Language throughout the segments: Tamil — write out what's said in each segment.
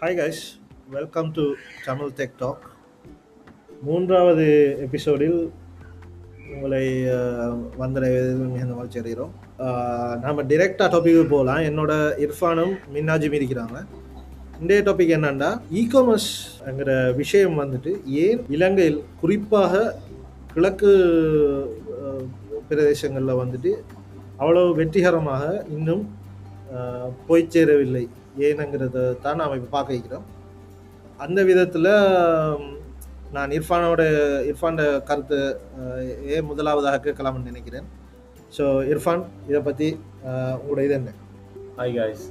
Hi guys welcome to Tamil tech talk மூன்றாவது எபிசோடில் உங்களை அஹ், வந்தடைவதில் மிகுந்த மகிழ்ச்சி அடைகிறோம் அஹ், டிரெக்டாக டாப்பிக்கு போகலாம். என்னோட இர்ஃபானும் மின்னாஜும் இருக்கிறாங்க. இன்றைய டாபிக் என்னன்னா இ காமர்ஸ்ங்கிற விஷயம் வந்துட்டு ஏன் இலங்கையில் குறிப்பாக கிழக்கு பிரதேசங்களில் வந்துட்டு அவ்வளவு வெற்றிகரமாக இன்னும் அஹ், போய் சேரவில்லை? ஏனுங்கிறத தான் நாம் இப்போ பார்க்க வைக்கிறோம் அந்த விதத்தில் நான் இர்ஃபானோட இர்ஃபானோட கருத்து ஏ ஏன் முதலாவதாக கேட்கலாம்னு நினைக்கிறேன். ஸோ இர்ஃபான் இதை பற்றி உங்களோட இது என்ன? ஹாய் காய்ஸ்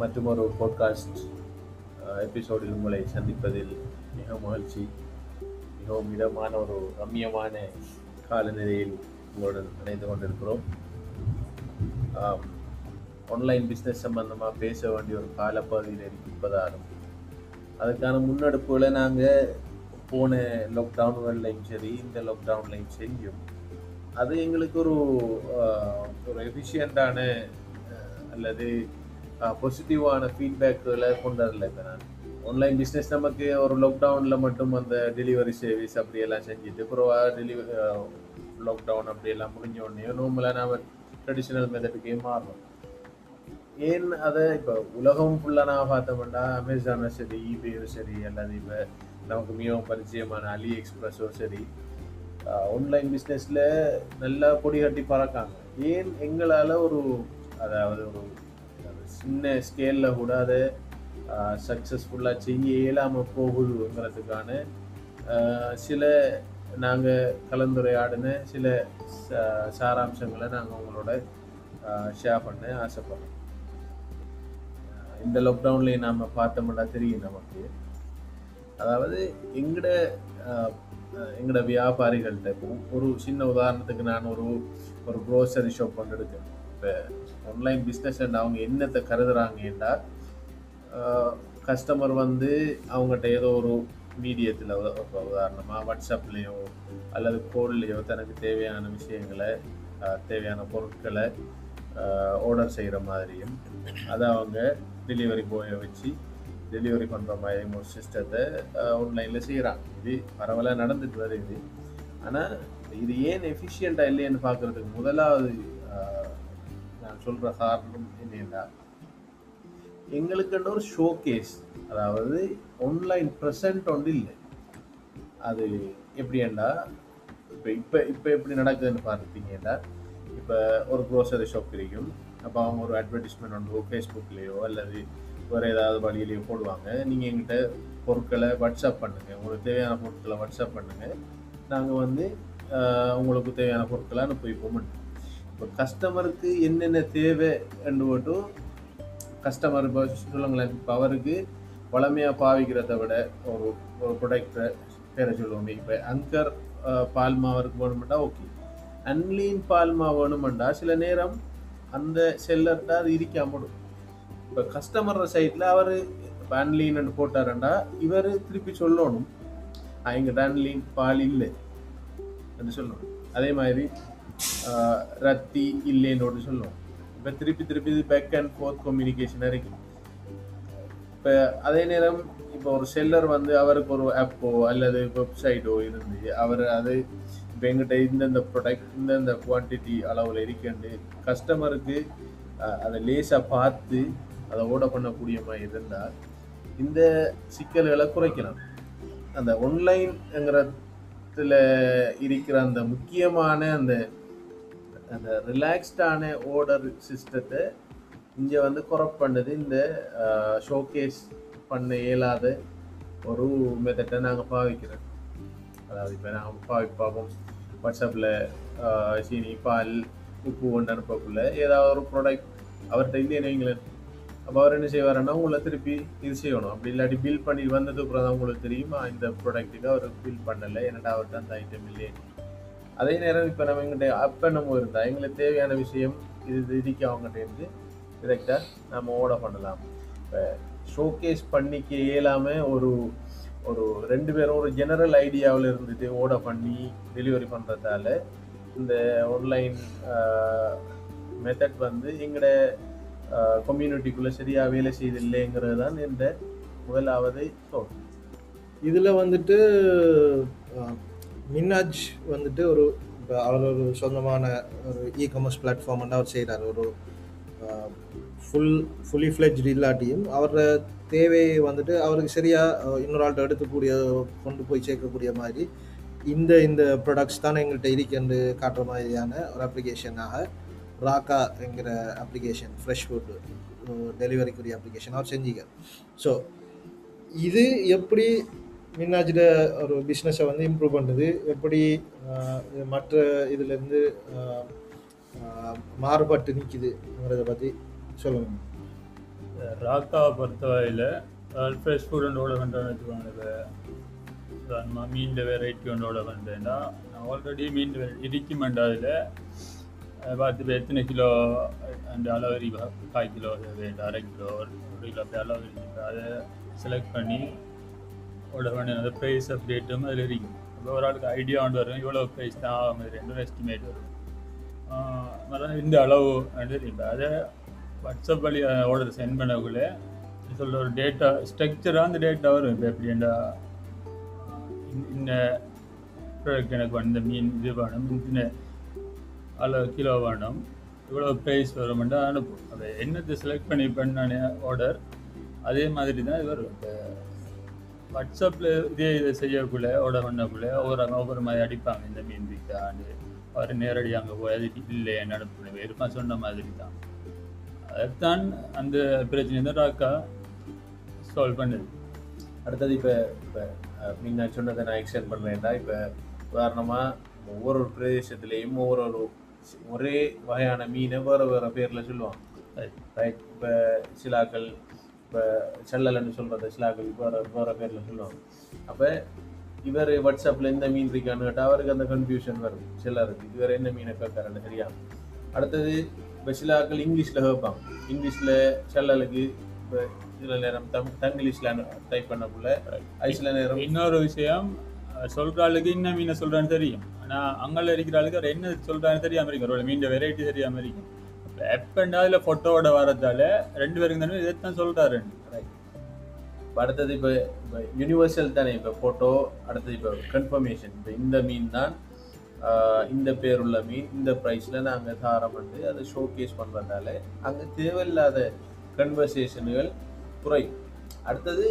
மற்றும் ஒரு பாட்காஸ்ட் எபிசோடில் உங்களை சந்திப்பதில் மிக மகிழ்ச்சி. மிகவும் இதமான ஒரு ரம்மியமான காலநிலையில் உங்களுடன் இணைந்து கொண்டிருக்கிறோம். ஆன்லைன் பிஸ்னஸ் சம்பந்தமாக பேச வேண்டிய ஒரு காலப்பகுதியில் இருப்பதாலும் அதுக்கான முன்னெடுப்புகளை நாங்கள் போன லாக்டவுன்கள்லையும் சரி இந்த லாக்டவுன்லையும் செஞ்சோம். அது எங்களுக்கு ஒரு ஒரு எஃபிஷியண்டான அல்லது பாசிட்டிவான ஃபீட்பேக்குகளை கொண்டு வரல இப்போ நான். ஆன்லைன் பிஸ்னஸ் நமக்கு ஒரு லாக்டவுனில் மட்டும் அந்த டெலிவரி சர்வீஸ் அப்படியெல்லாம் செஞ்சுட்டு அப்புறம் டெலிவரி லாக்டவுன் அப்படியெல்லாம் முடிஞ்ச உடனே நார்மலாக நம்ம ட்ரெடிஷ்னல் மெத்தடுக்கே மாறணும் ஏன் அதை இப்போ உலகம் ஃபுல்லாக நான் பார்த்தோம்னா அமேசானும் சரி ஈபேயும் சரி அல்லது இப்போ நமக்கு மிகவும் பரிச்சயமான அலி எக்ஸ்பிரஸோ சரி ஆன்லைன் பிஸ்னஸில் நல்லா கொடி கட்டி பறக்காங்க. ஏன் எங்களால் ஒரு அதாவது ஒரு சின்ன ஸ்கேலில் கூட அதை சக்ஸஸ்ஃபுல்லாக செய்ய இயலாமல் போகுதுங்கிறதுக்கான சில நாங்கள் கலந்துரையாடின சில ச- சாராம்சங்களை நாங்கள் உங்களோட ஷேர் பண்ண ஆசைப்படுறோம். இந்த லாக்டவுன்லேயே நாம் பார்த்தோம்னா தெரியும் நமக்கு. அதாவது எங்கட எங்களோட எங்கட வியாபாரிகள்கிட்ட இப்போ ஒரு சின்ன உதாரணத்துக்கு நான் ஒரு ஒரு க்ரோசரி ஷாப் கொண்டு எடுக்கேன் இப்போ ஆன்லைன் பிஸ்னஸ் அவங்க என்னத்தை கருதுறாங்கன்னா கஸ்டமர் வந்து அவங்ககிட்ட ஏதோ ஒரு மீடியத்தில் உதாரணமாக வாட்ஸ்அப்லேயோ அல்லது கோல்லையோ தனக்கு தேவையான விஷயங்களை தேவையான பொருட்களை ஆர்டர் செய்கிற மாதிரியும் அதை அவங்க டெலிவரி பாயை வச்சு டெலிவரி பண்ணுற மாதிரி ஒரு சிஸ்டத்தை ஆன்லைனில் செய்கிறாங்க இது பரவலாக நடந்துட்டு வருது ஆனால் இது ஏன் எஃபிஷியண்ட்டாக இல்லைன்னு பார்க்குறதுக்கு முதலாவது நான் சொல்கிற காரணம் என்னென்னா எங்களுக்குன்ற ஒரு ஷோகேஸ் அதாவது ஆன்லைன் ப்ரெசன்ட் ஒன்று இல்லை. அது எப்படின்னா இப்போ இப்போ இப்போ எப்படி நடக்குதுன்னு பார்த்துட்டீங்கன்னா இப்போ ஒரு க்ரோசரி ஷாப் கிடைக்கும் அப்போ அவங்க ஒரு அட்வர்டைஸ்மெண்ட் ஒன்று ஃபேஸ்புக்லேயோ அல்லது வேறு ஏதாவது வழியிலையோ போடுவாங்க நீங்கள் எங்கிட்ட பொருட்களை வாட்ஸ்அப் பண்ணுங்கள் உங்களுக்கு தேவையான பொருட்களை வாட்ஸ்அப் பண்ணுங்கள் நாங்கள் வந்து உங்களுக்கு தேவையான பொருட்களை அனுப்பிப்போம் இப்போ கஸ்டமருக்கு என்னென்ன தேவை என்று மட்டும் கஸ்டமர் இப்போ சொல்லுங்களேன் இப்போ அவருக்கு வளமையாக பாவிக்கிறத விட ஒரு ஒரு ப்ரொடக்டை பேரை சொல்லுவோமே இப்போ அங்கர் பால் பால்மா அவருக்கு வேணுமெண்டா ஓகே அன்லீன் பால்மா வேணுமெண்டா சில நேரம் அந்த செல்லர்கிட்ட அது இருக்காமடும் இப்போ கஸ்டமர் சைட்டில் அவர் இப்போ அன்லீன் போட்டாருண்டா இவர் திருப்பி சொல்லணும் எங்கிட்ட அன்லீன் பால் இல்லை என்று சொல்லணும். அதே மாதிரி ரத்தி இல்லைன்னு சொல்லுவோம் இப்போ திருப்பி திருப்பி இது பேக் அண்ட் ஃபோர்த் கம்யூனிகேஷன் இருக்கும் இப்போ அதே நேரம் இப்போ ஒரு செல்லர் வந்து அவருக்கு ஒரு ஆப்போ அல்லது வெப்சைட்டோ இருந்து அவர் அது இப்போ எங்கிட்ட இந்தந்த ப்ரொடக்ட் இந்தந்த குவான்டிட்டி அளவில் இருக்கண்டு கஸ்டமருக்கு அதை லேசாக பார்த்து அதை ஓட பண்ணக்கூடிய மாதிரி இருந்தால் இந்த சிக்கல்களை குறைக்கலாம். அந்த ஆன்லைன்ங்கிறதுல இருக்கிற அந்த முக்கியமான அந்த அந்த ரிலாக்ஸ்டான ஓர்டர் சிஸ்டத்தை இங்கே வந்து குறப் பண்ணது இந்த ஷோகேஸ் பண்ண இயலாத ஒரு மெத்தட்டை நாங்கள் பாவிக்கிறோம். அதாவது இப்போ நாங்கள் பாவி பார்ப்போம் வாட்ஸ்அப்பில் சீனி பால் உப்பு கொண்டு அனுப்பக்குள்ள ஏதாவது ஒரு ப்ராடக்ட் அவர்கிட்ட இல்லைன்னு வைங்களேன் அப்போ அவர் என்ன செய்வாருன்னா உங்களை திருப்பி இது செய்யணும். அப்படி இல்லாட்டி பில் பண்ணி வந்ததுக்கு அப்புறம் தான் உங்களுக்கு தெரியுமா இந்த ப்ராடக்ட்டுக்கு அவர் பில் பண்ணலை என்னடா அவர்கிட்ட அந்த ஐட்டம் இல்லையே. அதே நேரம் இப்போ நம்ம எங்கிட்ட அப்போ நம்ம இருந்தால் எங்களுக்கு தேவையான விஷயம் இது இதுக்கு அவங்ககிட்ட இருந்து டிரெக்டாக நம்ம ஓட பண்ணலாம். இப்போ ஷோகேஸ் பண்ணிக்க இயலாமல் ஒரு ஒரு ரெண்டு பேரும் ஒரு ஜெனரல் ஐடியாவில் இருந்துட்டு ஓட பண்ணி டெலிவரி பண்ணுறதால இந்த ஆன்லைன் மெத்தட் வந்து எங்களோட கம்யூனிட்டிக்குள்ளே சரியாக வேலை செய்தில்லைங்கிறது தான் இந்த முதலாவது சொல் இதில் வந்துட்டு மின்னாஜ் வந்துட்டு ஒரு அவர் ஒரு சொந்தமான ஒரு இ காமர்ஸ் பிளாட்ஃபார்ம் அவர் செய்கிறார் ஒரு ஃபுல் ஃபுல்லி ஃப்ளெஜ் இல்லாட்டியும் அவரோட தேவையை வந்துட்டு அவருக்கு சரியாக இன்னொரு ஆள்கிட்ட எடுத்துக்கூடிய கொண்டு போய் சேர்க்கக்கூடிய மாதிரி இந்த இந்த ப்ராடக்ட்ஸ் தான் எங்கள்கிட்ட இருக்குன்னு காட்டுற மாதிரியான ஒரு அப்ளிகேஷனாக ராக்கா என்கிற அப்ளிகேஷன் ஃப்ரெஷ் ஃபுட் டெலிவரிக்குரிய அப்ளிகேஷன் அவர் செஞ்சீங்க ஸோ இது எப்படி மின்னாஜிட ஒரு பிஸ்னஸை வந்து இம்ப்ரூவ் பண்ணுது எப்படி மற்ற இதுலேருந்து மாறுபட்டு நிற்கிதுங்கிறத பற்றி சொல்லணும் ராக்காவை பொறுத்தவரையில் ஃப்ரெஷ் ஃபுட் ஒன்றோட பண்ணுறேன்னு வச்சுக்கோங்க இப்போ மீன் வெரைட்டி ஒன்றோட பண்ணுறேன்னா நான் ஆல்ரெடி மீன் இடிக்குமெண்ட் அதில் பார்த்து இப்போ எத்தனை கிலோ அந்த அளவு காய் கால் கிலோ வேண்டாம் அரை கிலோ ஒரு கிலோ அப்படி அளவு அதை செலக்ட் பண்ணி ஓட வேண்டிய அந்த ப்ரைஸ் அப்டேட்டும் அதில் இருக்கும். இப்போ ஒரு ஆளுக்கு ஐடியா ஒன்று வரும் இவ்வளோ ப்ரைஸ் தான் ஆகும் ரெண்டு எஸ்டிமேட் வரும். இந்த அளவு தெரியும் அதை வாட்ஸ்அப் வழி ஆர்டர் சென்ட் பண்ணக்குள்ளே. சொல்கிற ஒரு டேட்டா ஸ்ட்ரக்சராக அந்த டேட்டா வரும். இப்போ எப்படின்னா இந்த ப்ராடக்ட் எனக்கு வந்து மீன் இது வேணும் இந்த அளவு கிலோ வேணும் இவ்வளோ ப்ரைஸ் வரும்னா அனுப்பும். அதை என்னத்தை செலக்ட் பண்ணி பண்ணானே ஆர்டர் அதே மாதிரி தான் இது வரும். இப்போ வாட்ஸ்அப்பில் இதே இதை செய்யக்குள்ளே ஆர்டர் பண்ணக்குள்ளே ஒவ்வொரு ஒவ்வொரு மாதிரி அடிப்பாங்க. இந்த மீன் விற்காண்டு அவர் நேரடியாக அங்கே போய் அது இல்லை என்ன அனுப்பணும் இருப்பான் சொன்ன மாதிரி தான். அதைத்தான் அந்த பிரச்சனை. தான் ராக்கா சால்வ் பண்ணுது. அடுத்தது இப்போ இப்போ முன்ன சொன்னதை நான் எக்ஸ்டெண்ட் பண்ணுறேன்டா இப்போ உதாரணமாக ஒவ்வொரு பிரதேசத்துலேயும் ஒவ்வொரு ஒரு ஒரே வகையான மீனை வேறு வேறு பேரில் சொல்லுவாங்க. ரைட் இப்போ சிலாக்கள் இப்போ செல்லல்னு சொல்கிறத சிலாக்கள் வேறு வேறு பேரில் சொல்லுவாங்க. அப்போ இவர் வாட்ஸ்அப்பில் இந்த மீன் இருக்கான்னு கேட்டால் அவருக்கு அந்த கன்ஃபியூஷன் வரும் சிலருக்கு. இவர் என்ன மீனை கேட்கறான்னு சரியா அடுத்தது இப்போ சிலாக்கள் இங்கிலீஷில் கேட்பாங்க இங்கிலீஷில் செல்லலுக்கு இப்போ சில நேரம் தம் தங்கிலீஷில் டைப் பண்ணக்குள்ள அது சில நேரம். இன்னொரு விஷயம் சொல்ற ஆளுக்கு என்ன மீனை சொல்றான்னு தெரியும். ஆனா அங்கே இருக்கிற ஆளுக்கு அவர் என்ன சொல்றான்னு தெரியாம இருக்கும் ஒரு மீன் வெரைட்டி தெரியாம இருக்கும் எப்பண்டா அதுல போட்டோவோட வரதால ரெண்டு பேருக்கு தானே இதைத்தான் சொல்றாரு. இப்போ அடுத்தது இப்போ இப்போ யூனிவர்சல் தானே இப்போ ஃபோட்டோ அடுத்தது இப்போ கன்ஃபர்மேஷன் இப்போ இந்த மீன் தான் இந்த பேருள்ள மீன் இந்த ப்ரைஸில் நாங்கள் தாரம் வந்து அதை ஷோகேஸ் பண்ணுறதால அங்கே தேவையில்லாத கன்வர்சேஷனுகள் குறையும். அடுத்தது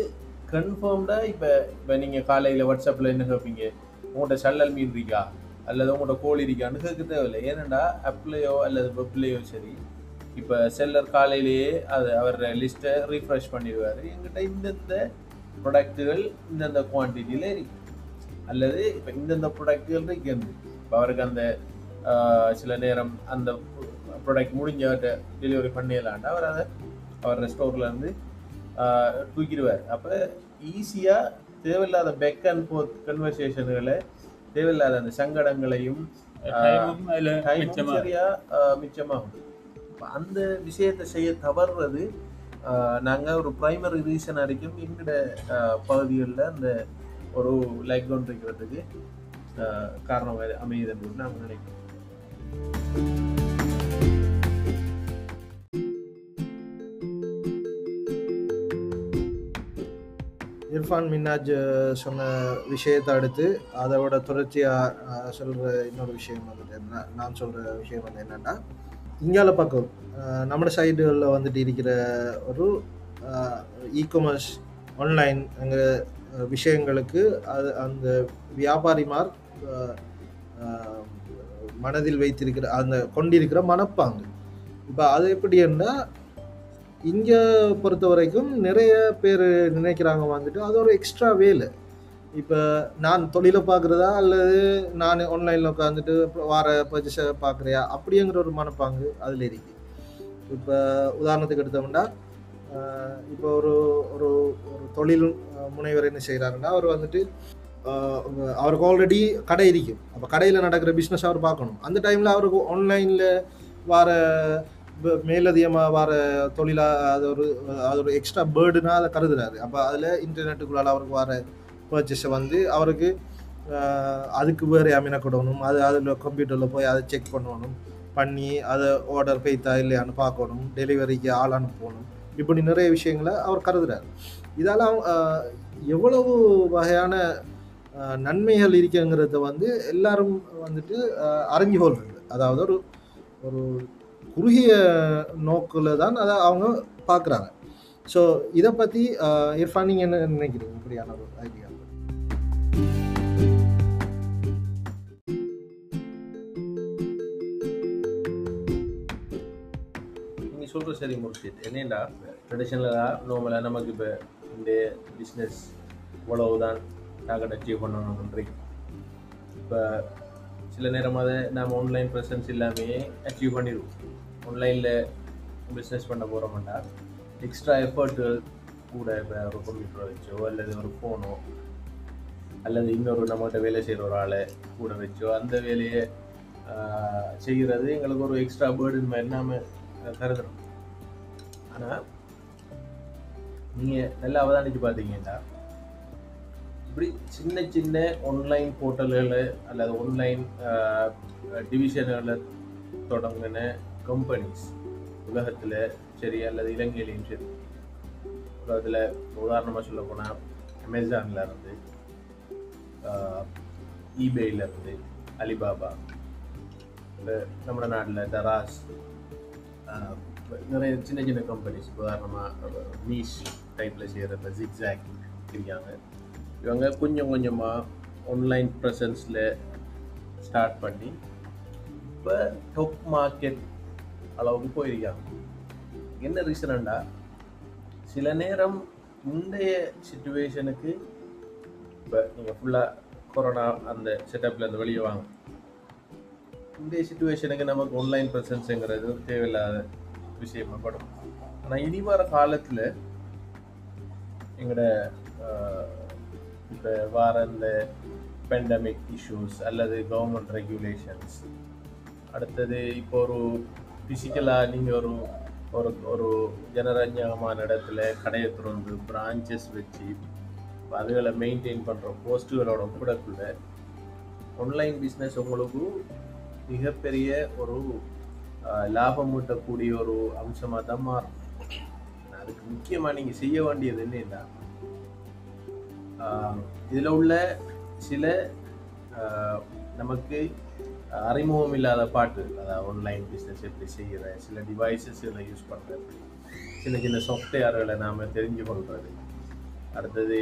கன்ஃபார்ம்டாக இப்போ இப்போ நீங்கள் காலையில் வாட்ஸ்அப்பில் என்ன கேட்பீங்க உங்கள்கிட்ட சல்லல் மீன் இருக்கா? அல்லது உங்கள்கிட்ட கோழி இருக்கான்னு கேட்க தேவையில்லை. ஏனெண்டா ஆப்லேயோ அல்லது வெப்லேயோ சரி இப்போ செல்லர் காலையிலேயே அது அவர் லிஸ்ட்டை ரீஃப்ரெஷ் பண்ணிடுவார். எங்கிட்ட இந்தந்த ப்ராடக்ட்டுகள் இந்தந்த குவான்டிட்டியில் இருக்கு. அல்லது இப்போ இந்தந்த ப்ராடக்ட்டுகள் இருக்கு இப்போ அவருக்கு அந்த சில நேரம் அந்த ப்ராடக்ட் முடிஞ்ச டெலிவரி பண்ணிடலான்டா அவர் அதை அவர் ஸ்டோரில் இருந்து ஆஹ், தூக்கிடுவார். அப்போ ஈஸியாக தேவையில்லாத பேக் அண்ட் ஃபோர்த் கன்வர்சேஷன்களை தேவையில்லாத அந்த சங்கடங்களையும் சரியா மிச்சமாகும். அந்த விஷயத்தை செய்ய தவறுறது நாங்கள் ஒரு ப்ரைமரி ரீசன் வரைக்கும் எங்கட பகுதிகளில் அந்த ஒரு லைக் டவுன் இருக்கிறதுக்கு காரணமாக அமையுது என்று நான் நினைக்கிறோம் இர்ஃபான் மின்னாஜ் சொன்ன விஷயத்தை அடுத்து அதோட தொடர்ச்சியாக சொல்கிற இன்னொரு விஷயம் வந்துட்டு என்ன நான் சொல்கிற விஷயம் வந்து என்னென்னா இங்கால பக்கம் நம்ம சைடுகளில் வந்துட்டு இருக்கிற ஒரு இகாமர்ஸ் ஆன்லைன் அங்கே விஷயங்களுக்கு அது அந்த வியாபாரிமார் மனதில் வைத்திருக்கிற அந்த கொண்டிருக்கிற மனப்பாங்கு. இப்போ அது எப்படின்னா இங்கே பொறுத்த வரைக்கும் நிறைய பேர் நினைக்கிறாங்க வந்துட்டு அது ஒரு எக்ஸ்ட்ரா வேலை. இப்போ நான் தொழிலை பார்க்குறதா அல்லது நான் ஆன்லைனில் உட்காந்துட்டு வார பர்ச்சேஸை பார்க்குறியா அப்படிங்கிற ஒரு மனப்பாங்கு அதில் இருக்கு. இப்போ உதாரணத்துக்கு எடுத்தோம்னா இப்போ ஒரு ஒரு ஒரு தொழில் முனைவர் என்ன செய்கிறாருன்னா அவர் வந்துட்டு அவருக்கு ஆல்ரெடி கடை இருக்கும் அப்போ கடையில் நடக்கிற பிஸ்னஸ் அவர் பார்க்கணும். அந்த டைமில் அவருக்கு ஆன்லைனில் வர மேலதிகமாக வர தொழிலாக அது ஒரு அது ஒரு எக்ஸ்ட்ரா பேர்டுனா அதை கருதுறாரு. அப்போ அதில் இன்டர்நெட்டுக்குள்ளால அவருக்கு வர பர்ச்சேஸை வந்து அவருக்கு அதுக்கு வேறு அமினக்கிடணும் அது அதில் கம்ப்யூட்டரில் போய் அதை செக் பண்ணணும். பண்ணி அதை ஆர்டர் பெய்த்தா இல்லையான்னு பார்க்கணும். டெலிவரிக்கு ஆள் அனுப்பணும். இப்படி நிறைய விஷயங்களை அவர் கருதுறாரு. இதால் அவங்க, எவ்வளவு வகையான நன்மைகள் இருக்குங்கிறத வந்து எல்லாரும் வந்துட்டு ஆஹ், அறிஞ்சு கொள்றது அதாவது ஒரு ஒரு குறுகிய நோக்கில் தான் அதை அவங்க பார்க்குறாங்க. ஸோ இதை பற்றி இர்ஃபான் நீங்கள் என்ன நினைக்கிறீங்க? இப்படியான ஒரு ஐடியா நீங்கள் சொல்கிற சரி முடிச்சிட்டு என்னென்னா ட்ரெடிஷ்னலாக நார்மலாக நமக்கு இப்போ இந்த பிஸ்னஸ் இவ்வளவுதான். டார்கெட் அச்சீவ் பண்ணணுன்றீங்க இப்போ சில நேரமாக நாம் ஆன்லைன் ப்ரெசன்ஸ் இல்லாமையே அச்சீவ் பண்ணிடுவோம். ஆன்லைனில் பிஸ்னஸ் பண்ண போகிறோம்டா எக்ஸ்ட்ரா எஃபர்ட்டு கூட இப்போ ஒரு கம்ப்யூட்டரை வச்சோ அல்லது ஒரு ஃபோனோ அல்லது இன்னொரு நம்மகிட்ட வேலை செய்கிற ஒரு ஆளை கூட வச்சோ அந்த வேலையை செய்கிறது எங்களுக்கு ஒரு எக்ஸ்ட்ரா பேர்டன் மாதிரி நாம் கருதுறோம். ஆனால் நீங்கள் நல்லா அவதானிச்சு பார்த்தீங்கன்னா இப்படி சின்ன சின்ன ஆன்லைன் போர்ட்டல்கள் அல்லது ஆன்லைன் டிவிஷன்களை தொடங்கின கம்பெனிஸ் உலகத்தில் சரி அல்லது இலங்கையிலையும் சரி. உலகத்தில் உதாரணமாக சொல்ல போனால் அமேசானில் இருந்து ஈபேல இருந்து அலிபாபா இல்லை நம்ம நாட்டில் தராஸ் நிறைய சின்ன சின்ன கம்பெனிஸ் உதாரணமாக நீஷ் டைப்பில் செய்கிற ஜிக்ஸாக் இருக்காங்க இவங்க கொஞ்சம் கொஞ்சமாக ஆன்லைன் ப்ரெசன்ஸில் ஸ்டார்ட் பண்ணி இப்போ டொப் மார்க்கெட் அளவுக்கு போயிருக்காங்க. என்ன ரீசனண்டா சில நேரம் முந்தைய சுச்சுவேஷனுக்கு இப்போ நீங்கள் ஃபுல்லாக கொரோனா அந்த செட்டப்பில் இருந்து வெளியே வாங்க. இந்த சுச்சுவேஷனுக்கு நமக்கு ஆன்லைன் ப்ரெசன்ஸுங்கிறது ஒரு தேவையில்லாத விஷயமா படும். ஆனால் இனி வர காலத்தில் எங்களோட இப்போ வார இந்த பெண்டமிக் இஷ்யூஸ் அல்லது கவர்மெண்ட் ரெகுலேஷன்ஸ் அடுத்தது இப்போ ஒரு ஃபிசிக்கலாக நீங்கள் ஒரு ஒரு ஒரு ஜனரஞ்சகமான இடத்துல கடையை திறந்து பிரான்ச்சஸ் வச்சு அதுகளை மெயின்டைன் பண்ணுற போஸ்ட்டுகளோட கூடக்குள்ள ஆன்லைன் பிஸ்னஸ் உங்களுக்கு மிகப்பெரிய ஒரு லாபம் ஊட்டக்கூடிய ஒரு அம்சமாக தான் மாறும். அதுக்கு முக்கியமாக நீங்கள் செய்ய வேண்டியது என்னென்னா இதில் உள்ள சில நமக்கு அறிமுகம் இல்லாத பாட்டு அதாவது ஆன்லைன் பிஸ்னஸ் எப்படி செய்கிற சில டிவைசஸ் இதில் யூஸ் பண்ணுறது சின்ன சின்ன சாஃப்ட்வேர்களை நாம் தெரிஞ்சு கொள்வது அடுத்தது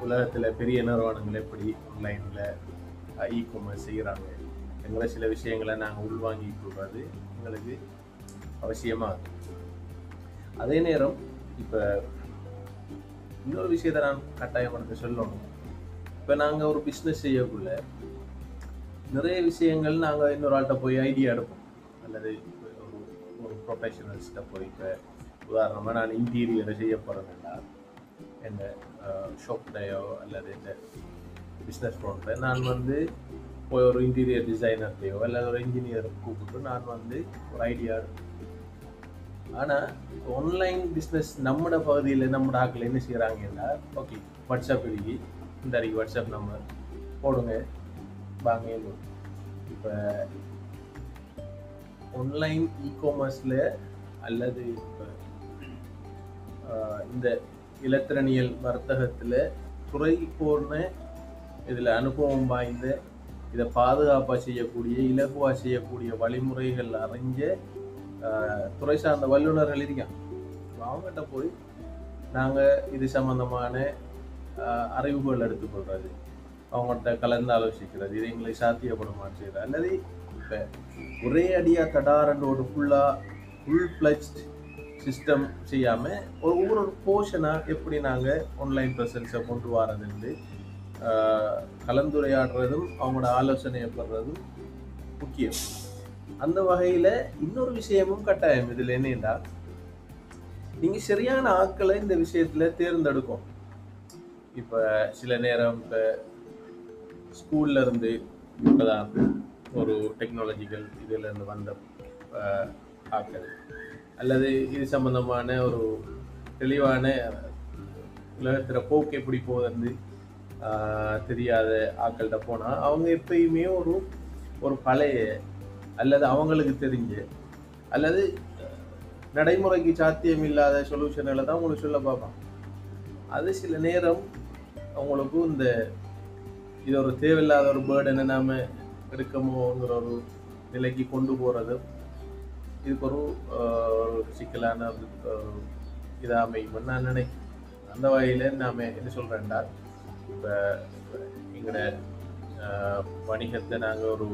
உலகத்தில் பெரிய நிறுவனங்கள் எப்படி ஆன்லைனில் இ காமர்ஸ் செய்கிறாங்க எங்களை சில விஷயங்களை நாங்கள் உள்வாங்கி கொள்வது எங்களுக்கு அவசியமாக அதே நேரம் இப்போ இன்னொரு விஷயத்தை நான் கட்டாயம் உனக்கு சொல்லணும். இப்போ நாங்கள் ஒரு பிஸ்னஸ் செய்யக்குள்ள நிறைய விஷயங்கள் நாங்கள் இன்னொரு ஆள்கிட்ட போய் ஐடியா எடுப்போம். அல்லது ஒரு ஒரு ப்ரொஃபஷனல்ஸ்கிட்ட போய் இப்போ உதாரணமாக நான் இன்டீரியரை செய்ய போகிறேன்னா இந்த ஷாப்டையோ அல்லது இந்த பிஸ்னஸ் ஃப்ரண்ட்டில் நான் வந்து போய் ஒரு இன்டீரியர் டிசைனர்லேயோ அல்லது ஒரு இன்ஜினியர் கூப்பிட்டு நான் வந்து ஒரு ஐடியா ஆனால் ஆன்லைன் பிஸ்னஸ் நம்மட பகுதியில் நம்மட ஆக்கில் என்ன செய்கிறாங்கன்னா ஓகே வாட்ஸ்அப் இருக்கு இந்த அறிக்கை வாட்ஸ்அப் நம்பர் போடுங்க வாங்க இப்போ ஆன்லைன் இ காமர்ஸில் அல்லது இப்போ இந்த இலத்திரனியல் வர்த்தகத்தில் துறை போர்ன இதில் அனுபவம் வாய்ந்த இதை பாதுகாப்பாக செய்யக்கூடிய இலகுவாக செய்யக்கூடிய வழிமுறைகள் அறிஞ்ச துறை சார்ந்த வல்லுநர்கள் இருக்காங்க அவங்ககிட்ட போய் நாங்கள் இது சம்மந்தமான அறிவுகள் எடுத்துக்கொள்றது அவங்கள்ட்ட கலந்து ஆலோசிக்கிறது இது எங்களை சாத்தியப்படுமான்னு செய்யறது அல்லது இப்போ ஒரே அடியாக தடாரண்டு ஒரு ஃபுல்லாக ஃபுல் ஃப்ளெஜ்ட் சிஸ்டம் செய்யாமல் ஒரு ஒவ்வொரு போர்ஷனாக எப்படி நாங்கள் ஆன்லைன் ப்ரெசன்ஸை கொண்டு வரதுன்னு கலந்துரையாடுறதும் அவங்களோட ஆலோசனையை பெறுறதும் முக்கியம். அந்த வகையில் இன்னொரு விஷயமும் கட்டாயம். இதில் என்னன்னா நீங்கள் சரியான ஆட்களை இந்த விஷயத்தில் தேர்ந்தெடுக்கும் இப்போ சில நேரம் இப்போ ஸ்கூல்ல இருந்து இப்போதான் ஒரு டெக்னாலஜிக்கல் இதுல இருந்து வந்த ஆட்கள். அல்லது இது சம்பந்தமான ஒரு தெளிவான உலகத்தில் போக்கு எப்படி போகுதுன்னு தெரியாத ஆட்கள்கிட்ட போனால் அவங்க எப்பயுமே ஒரு ஒரு பழைய அல்லது அவங்களுக்கு தெரிஞ்சு அல்லது நடைமுறைக்கு சாத்தியம் இல்லாத சொல்யூஷன்களை தான் உங்களுக்கு சொல்ல பார்ப்பான் அது சில நேரம் அவங்களுக்கு இந்த இது ஒரு தேவையில்லாத ஒரு பேர்டனை நாம் எடுக்கமோங்கிற ஒரு நிலைக்கு கொண்டு போகிறது இதுக்கு ஒரு சிக்கலான ஒரு, அமையும்னு நான் நினைக்கிறேன். அந்த வகையில் நாம் என்ன சொல்கிறேன்டா இப்போ எங்களோட வணிகத்தை நாங்கள் ஒரு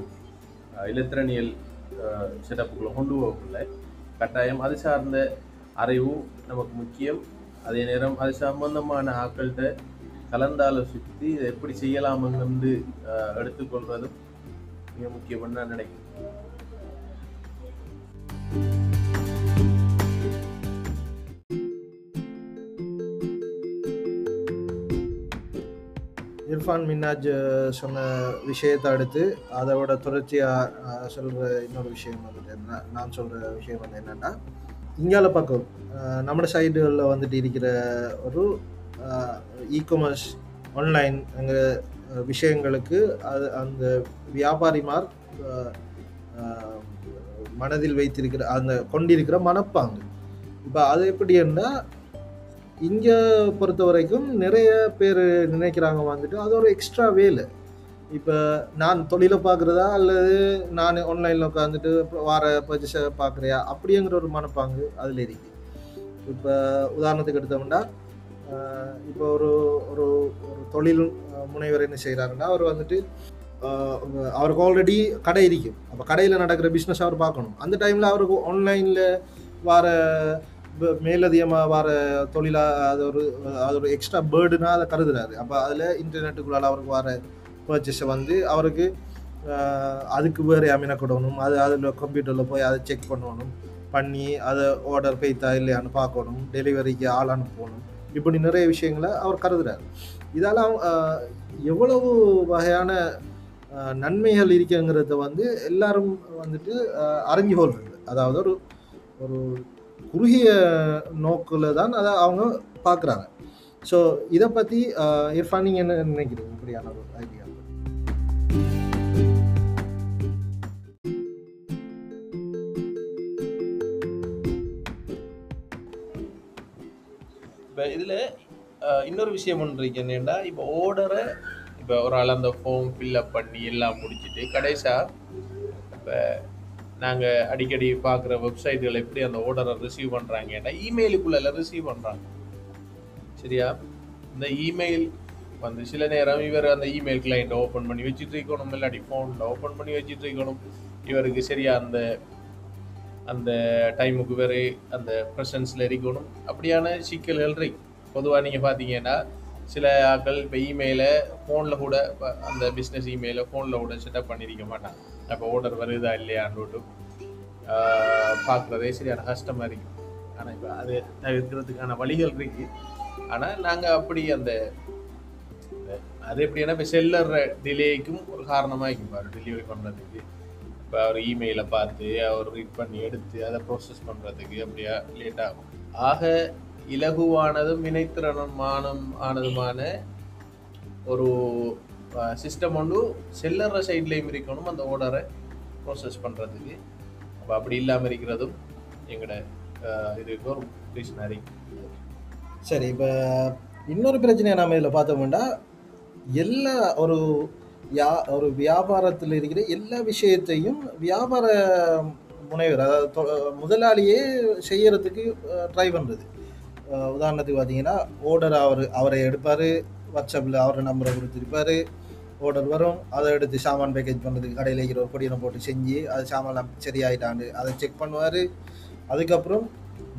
இலத்திரனியல் செட்டப்புகளை கொண்டு போகக்குள்ள கட்டாயம் அது சார்ந்த அறிவும் நமக்கு முக்கியம். அதே நேரம் அது சம்பந்தமான ஆக்கள்கிட்ட கலந்தாலோசித்து இதை எப்படி செய்யலாம் வந்து எடுத்துக்கொள்வதும் மிக முக்கியம்னு நான் நினைக்கிறேன். இர்ஃபான் மின்னாஜ் சொன்ன விஷயத்தை அடுத்து அதோட தொடர்ச்சியாக சொல்கிற இன்னொரு விஷயம் வந்துட்டு என்ன நான் சொல்கிற விஷயம் வந்து என்னென்னா இங்கால பக்கம் நம்ம சைடுகளில் வந்துட்டு இருக்கிற ஒரு இகாமர்ஸ் ஆன்லைன் அங்கே விஷயங்களுக்கு அது அந்த வியாபாரிமார் மனதில் வைத்திருக்கிற அந்த கொண்டிருக்கிற மனப்பாங்கு. இப்போ அது எப்படின்னா இங்கே பொறுத்த வரைக்கும் நிறைய பேர் நினைக்கிறாங்க வந்துட்டு அது ஒரு எக்ஸ்ட்ரா வேலை. இப்போ நான் தொழிலை பார்க்குறதா அல்லது நான் ஆன்லைனில் உட்காந்துட்டு வார பர்ச்சேஸை பார்க்குறியா அப்படிங்கிற ஒரு மனப்பாங்கு அதில் இருக்கு. இப்போ உதாரணத்துக்கு எடுத்தோம்னா இப்போ ஒரு ஒரு ஒரு தொழில் முனைவர் என்ன செய்கிறாருன்னா அவர் வந்துட்டு அவருக்கு ஆல்ரெடி கடை இருக்கும் அப்போ கடையில் நடக்கிற பிஸ்னஸ் அவர் பார்க்கணும் அந்த டைமில் அவருக்கு ஆன்லைனில் வர மேலதிகமாக வர தொழிலாக அது ஒரு அது ஒரு எக்ஸ்ட்ரா பேர்டுனா அதை கருதுறாரு. அப்போ அதில் இன்டர்நெட்டுக்குள்ளால் அவருக்கு வர பர்ச்சேஸை வந்து அவருக்கு அதுக்கு வேறு அமினக்கிடணும் அது அதில் கம்ப்யூட்டரில் போய் அதை செக் பண்ணணும். பண்ணி அதை ஆர்டர் பெய்த்தா இல்லையான்னு பார்க்கணும். டெலிவரிக்கு ஆள் அனுப்பணும். இப்படி நிறைய விஷயங்களை அவர் கருதுறாரு. இதால் எவ்வளவு வகையான நன்மைகள் இருக்குங்கிறத வந்து எல்லாரும் வந்துட்டு அறிஞ்சு கொள்றது. அதாவது ஒரு ஒரு குறுகிய நோக்கில் தான் அதை அவங்க பார்க்குறாங்க ஸோ இதை பற்றி இர்ஃபான் நீங்கள் என்ன நினைக்கிறீங்க? இப்படியான ஒரு ஐடியா இப்போ இதில் இன்னொரு விஷயம் ஒன்று என்னென்னா இப்போ ஓர்டரை இப்போ ஒரு ஆள் அந்த ஃபார்ம் ஃபில்அப் பண்ணி எல்லாம் முடிச்சுட்டு கடைசியாக இப்போ நாங்கள் அடிக்கடி பார்க்குற வெப்சைட்டுகள் எப்படி அந்த ஆர்டரை ரிசீவ் பண்ணுறாங்க ஏன்னா இமெயிலுக்குள்ள ரிசீவ் பண்ணுறாங்க சரியா? இந்த இமெயில் வந்து சில நேரம் இவர் அந்த இமெயில் கிளைண்ட் ஓப்பன் பண்ணி வச்சுட்டு இருக்கணும் இல்லாட்டி ஃபோனில் ஓப்பன் பண்ணி வச்சுட்டு இருக்கணும் இவருக்கு சரியா அந்த அந்த டைமுக்கு வேறு அந்த ப்ரெசன்ஸில் இருக்கணும். அப்படியான சிக்கல்கள் இருக்கு. பொதுவாக நீங்கள் பார்த்தீங்கன்னா சில ஆட்கள் இப்போ இமெயிலை ஃபோனில் கூட இப்போ அந்த பிஸ்னஸ் இமெயிலை ஃபோனில் கூட செட்டப் பண்ணியிருக்க மாட்டாங்க. அப்போ ஆர்டர் வருதா இல்லையான்னு பார்க்குறதே சரியான கஷ்டமாக இருக்கும் ஆனால் இப்போ அது தவிர்க்கிறதுக்கான வழிகள் இருக்குது ஆனால் நாங்கள் அப்படி அந்த அந்த- அது எப்படின்னா இப்போ செல்லர் டிலேக்கும் ஒரு காரணமாக இருக்கும். பாரு டெலிவரி பண்ணுறதுக்கு இப்போ அவர் இமெயிலை பார்த்து அவர் ரீட் பண்ணி எடுத்து அதை ப்ரோசஸ் பண்ணுறதுக்கு அப்படியா லேட் ஆகும். ஆக இலகுவானதும் வினைத்திறனமானம் ஆனதுமான ஒரு சிஸ்டம் ஒன்று செல்லற சைட்லேயும் இருக்கணும் அந்த ஓர்டரை ப்ரோசஸ் பண்ணுறதுக்கு அப்போ அப்படி இல்லாமல் இருக்கிறதும் எங்களோட அஹ், இதுக்கு ஒரு டிக்ஷனரி சரி இப்போ இன்னொரு பிரச்சனையை நாம் இதில் பார்த்தோம்னா எல்லா ஒரு யா ஒரு வியாபாரத்தில் இருக்கிற எல்லா விஷயத்தையும் வியாபார முனைவர் அதாவது தொ- முதலாளியே செய்யறதுக்கு ட்ரை பண்ணுறது உதாரணத்துக்கு பார்த்தீங்கன்னா ஓர்டர் அவர் அவரை எடுப்பார் வாட்ஸ்அப்பில் அவரை நம்பரை கொடுத்துருப்பாரு. ஓர்டர் வரும் அதை எடுத்து சாமான் பேக்கேஜ் பண்ணுறதுக்கு கடையில் இருக்கிற ஒரு பொடியை போட்டு செஞ்சு அது சாமான் சரியாயிட்டாண்டு அதை செக் பண்ணுவார். அதுக்கப்புறம்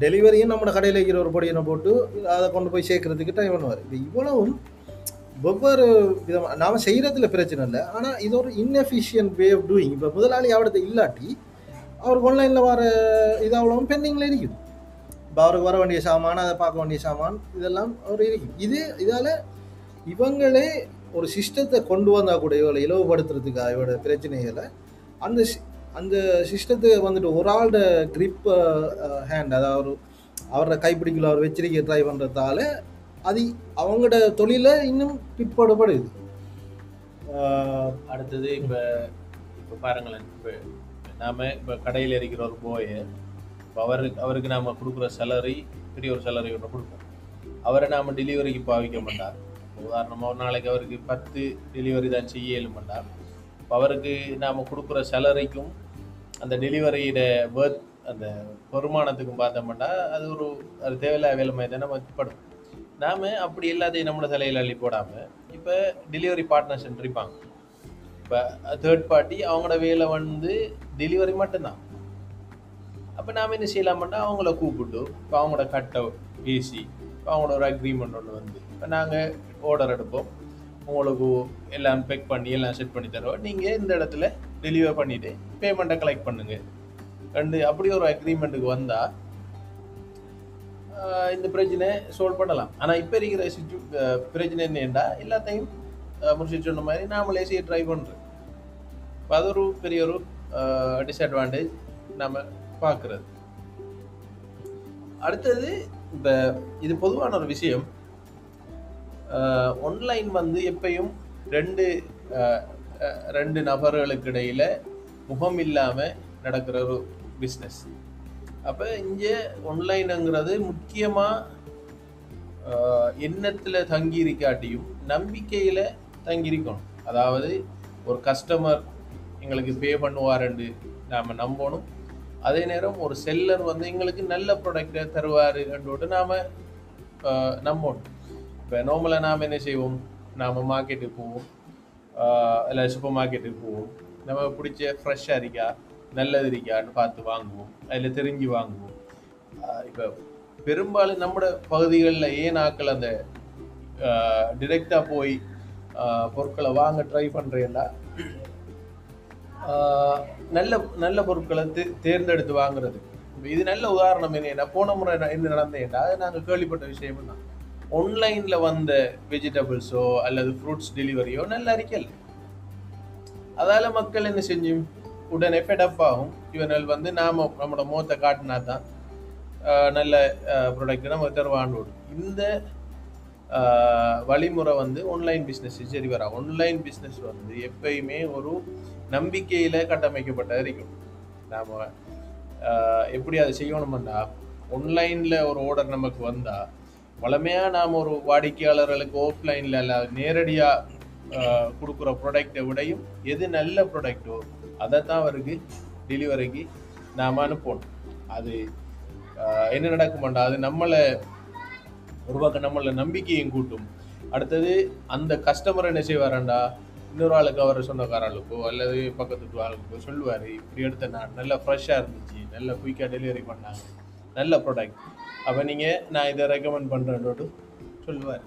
டெலிவரியும் நம்ம கடையில் இருக்கிற ஒரு பொடியை போட்டு அதை கொண்டு போய் சேர்க்கறதுக்கு டைம் பண்ணுவார். இப்போ இவ்வளவும் வெவ்வேறு விதமாக நாம் செய்கிறதுல பிரச்சனை இல்லை. ஆனால் இது ஒரு இன்எஃபிஷியன்ட் வே ஆஃப் டூயிங் இப்போ முதலாளி அவடத்தை இல்லாட்டி அவருக்கு ஆன்லைனில் வர இது அவ்வளோவும் பெண்டிங்கில் இருக்குது. இப்போ அவருக்கு வர வேண்டிய சாமான் அதை பார்க்க வேண்டிய சாமான் இதெல்லாம் அவர் இருக்கும் இது இதால் இவங்களே ஒரு சிஸ்டத்தை கொண்டு வந்தால் கூட இவளை இலவுபடுத்துறதுக்காக இவரோட பிரச்சனைகளை அந்த சி- அந்த சிஸ்டத்தை வந்துட்டு ஒரு ஆளோட கிரிப் ஹேண்ட் அதாவது ஒரு அவரோட கைப்பிடிக்குள்ள அவர் வச்சிருக்க ட்ரை பண்ணுறதால அது அவங்களோட தொழிலை இன்னும் பிற்படுபடுது. அடுத்தது இப்போ இப்போ பாருங்களேன் இப்போ நாம இப்போ கடையில் இருக்கிற ஒரு போயை இப்போ அவருக்கு அவருக்கு நாம் கொடுக்குற சேலரி பெரிய ஒரு சேலரி ஒன்று கொடுப்போம். அவரை நாம் டெலிவரிக்கு பாவிக்க மாட்டார். உதாரணமாக ஒரு நாளைக்கு அவருக்கு பத்து டெலிவரி தான் செய்ய இயலுமெண்டா இப்போ அவருக்கு நாம் கொடுக்குற சேலரிக்கும் அந்த டெலிவரியோட வேர்த் அந்த வருமானத்துக்கும் பார்த்தோம்னா அது ஒரு அது தேவையில்லாத வேலை மாதிரி தானே நாம் அப்படி எல்லாத்தையும் நம்மளோட தலையில் அள்ளி போடாமல் இப்போ டெலிவரி பார்ட்னர்ஸ் இருப்பாங்க இப்போ தேர்ட் பார்ட்டி அவங்களோட வேலை வந்து டெலிவரி மட்டும்தான். அப்போ நாம் என்ன செய்யலாமட்டா அவங்கள கூப்பிட்டு இப்போ அவங்களோட கட்டை பேசி இப்போ அவங்களோட ஒரு அக்ரிமெண்ட் ஒன்று வந்து இப்போ நாங்கள் ஆர்டர் எடுப்போம். உங்களுக்கு எல்லாம் பெக் பண்ணி எல்லாம் செட் பண்ணி தருவோம். நீங்கள் இந்த இடத்துல டெலிவர் பண்ணிவிட்டு பேமெண்ட்டை கலெக்ட் பண்ணுங்கள் ரெண்டு அப்படி ஒரு அக்ரிமெண்ட்டுக்கு வந்தால் இந்த பிரச்சனை சால்வ் பண்ணலாம். ஆனால் இப்போ இருக்கிற சிச்சு பிரச்சனை என்னண்டா எல்லாத்தையும் முடிச்சு சொன்ன மாதிரி நாமளே செய்ய ட்ரை பண்ணுறோம் இப்போ அது ஒரு பெரிய ஒரு டிஸ்அட்வான்டேஜ் நம்ம பார்க்குறது. அடுத்தது இந்த இது பொதுவான ஒரு விஷயம். ஒன்லைன் வந்து எப்பயும் ரெண்டு ரெண்டு நபர்களுக்கு இடையில முகம் இல்லாமல் நடக்கிற ஒரு பிஸ்னஸ் அப்போ இங்கே ஒன்லைனுங்கிறது முக்கியமாக எண்ணத்தில் தங்கி இருக்காட்டியும் நம்பிக்கையில் தங்கியிருக்கணும். அதாவது ஒரு கஸ்டமர் எங்களுக்கு பே பண்ணுவாருன்னு நாம் நம்பணும். அதே நேரம் ஒரு செல்லர் வந்து எங்களுக்கு நல்ல ப்ராடக்டை தருவார் கண்டுவிட்டு நாம் நம்பணும் இப்போ நார்மலாக நாம் என்ன செய்வோம்? நாம் மார்க்கெட்டுக்கு போவோம். இல்லை சூப்பர் மார்க்கெட்டுக்கு போவோம். நம்ம பிடிச்ச ஃப்ரெஷ்ஷாக இருக்கா? நல்லது இருக்கான்னு பார்த்து வாங்குவோம். அதில் தெரிஞ்சு வாங்குவோம். இப்போ பெரும்பாலும் நம்மட பகுதிகளில் ஏன் ஆக்கள் அந்த டிரெக்டாக போய் பொருட்களை வாங்க ட்ரை பண்ணுறேன்னா நல்ல நல்ல பொருட்களை தே- தேர்ந்தெடுத்து வாங்குறது. இது நல்ல உதாரணம் என்னன்னா போன முறை என்ன நடந்தேன்டா நாங்கள் கேள்விப்பட்ட விஷயம் தான் ஆன்லைனில் வந்த வெஜிடபிள்ஸோ அல்லது ஃப்ரூட்ஸ் டெலிவரியோ நல்லா இருக்கல அதால் மக்கள் என்ன செஞ்சும்? உடனே ஃபெடப் ஆகும். இவர்கள் வந்து நாம் நம்மளோட முகத்தை காட்டினா தான் நல்ல ப்ராடக்ட் நம்ம தருவான்னு இந்த வழிமுறை வந்து ஆன்லைன் பிஸ்னஸ் சரி வரா ஆன்லைன் பிஸ்னஸ் வந்து எப்பயுமே ஒரு நம்பிக்கையில் கட்டமைக்கப்பட்டது இருக்கும் நாம் எப்படி அதை செய்யணும்னா ஒன்லைனில் ஒரு ஆர்டர் நமக்கு வந்தால் வளமையாக நாம் ஒரு வாடிக்கையாளர்களுக்கு ஆஃப்லைனில் அல்ல நேரடியாக கொடுக்குற ப்ராடக்டை விடையும் எது நல்ல ப்ராடக்டோ அதை தான் அவருக்கு டெலிவரிக்கு நாம் அனுப்பணும். அது என்ன நடக்குமாண்டா அது நம்மளை ஒரு பக்கம் நம்மளை நம்பிக்கையும் கூட்டும். அடுத்தது அந்த கஸ்டமர் என்ன செய்வாராண்டா இன்னொரு ஆளுக்கு அவர் சொந்தக்காரர்களுக்கோ அல்லது பக்கத்து வீட்டு ஆளுக்கோ சொல்லுவார் இப்படி எடுத்த நான் நல்லா ஃப்ரெஷ்ஷாக இருந்துச்சு நல்ல குயிக்காக டெலிவரி பண்ணாங்க நல்ல ப்ராடக்ட் அப்போ நீங்கள் நான் இதை ரெக்கமெண்ட் பண்ணுறேன்ட்டு சொல்லுவார்.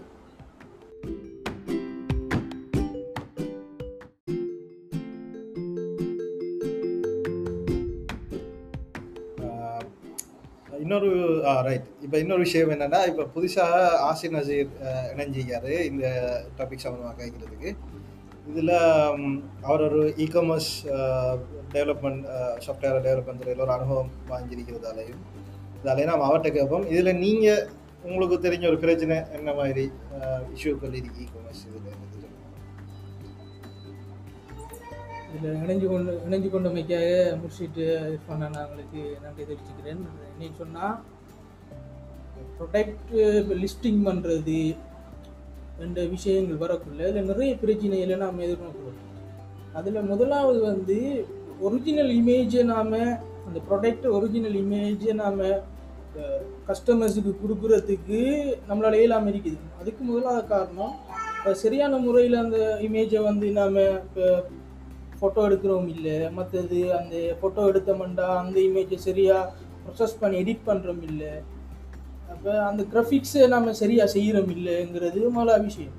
இன்னொரு ரைட் இப்போ இன்னொரு விஷயம் என்னென்னா இப்போ புதுசாக ஆசிர் நசீர் ஆஹ் இணைஞ்சிக்காரு இந்த டாபிக் சம்மந்தமாக கேட்குறதுக்கு இதில் அவர் ஒரு e commerce development software development துறையில் ஒரு அனுபவம் வாங்கியிருக்கிறதாலையும் இதாலே நாம் அவர்கிட்ட கேட்போம். இதில் நீங்கள் உங்களுக்கு தெரிஞ்ச ஒரு பிரச்சனை என்ன மாதிரி இஷ்யூக்கள் இருக்கு இ காமர்ஸ் இதில்? இதில் இணைஞ்சு கொண்டு இணைஞ்சு கொண்டமைக்காக முடிச்சுட்டு பண்ண நான் உங்களுக்கு நன்றி தெரிவிச்சுக்கிறேன். என்னன்னு சொன்னால் ப்ரொடக்ட் லிஸ்டிங் பண்ணுறது என்ற விஷயங்கள் வரக்குள்ள இதில் நிறைய பிரச்சனைகளை நாம் எதிர்நோக்கிறோம். அதில் முதலாவது வந்து ஒரிஜினல் இமேஜை நாம் அந்த ப்ராடக்ட் ஒரிஜினல் இமேஜை நாம் கஸ்டமர்ஸுக்கு கொடுக்குறதுக்கு நம்மளால் இயலாமல் இருக்குது. அதுக்கு முதலாவது காரணம் சரியான முறையில் அந்த இமேஜை வந்து நாம் இப்போ ஃபோட்டோ எடுக்கிறோம் இல்லை மற்றது அந்த ஃபோட்டோ எடுத்தோம்டா அந்த இமேஜை சரியாக ப்ரொசஸ் பண்ணி எடிட் பண்ணுறோம் இல்லை அப்போ அந்த கிராஃபிக்ஸை நம்ம சரியாக செய்கிறோம் இல்லைங்கிறது முதலா விஷயம்.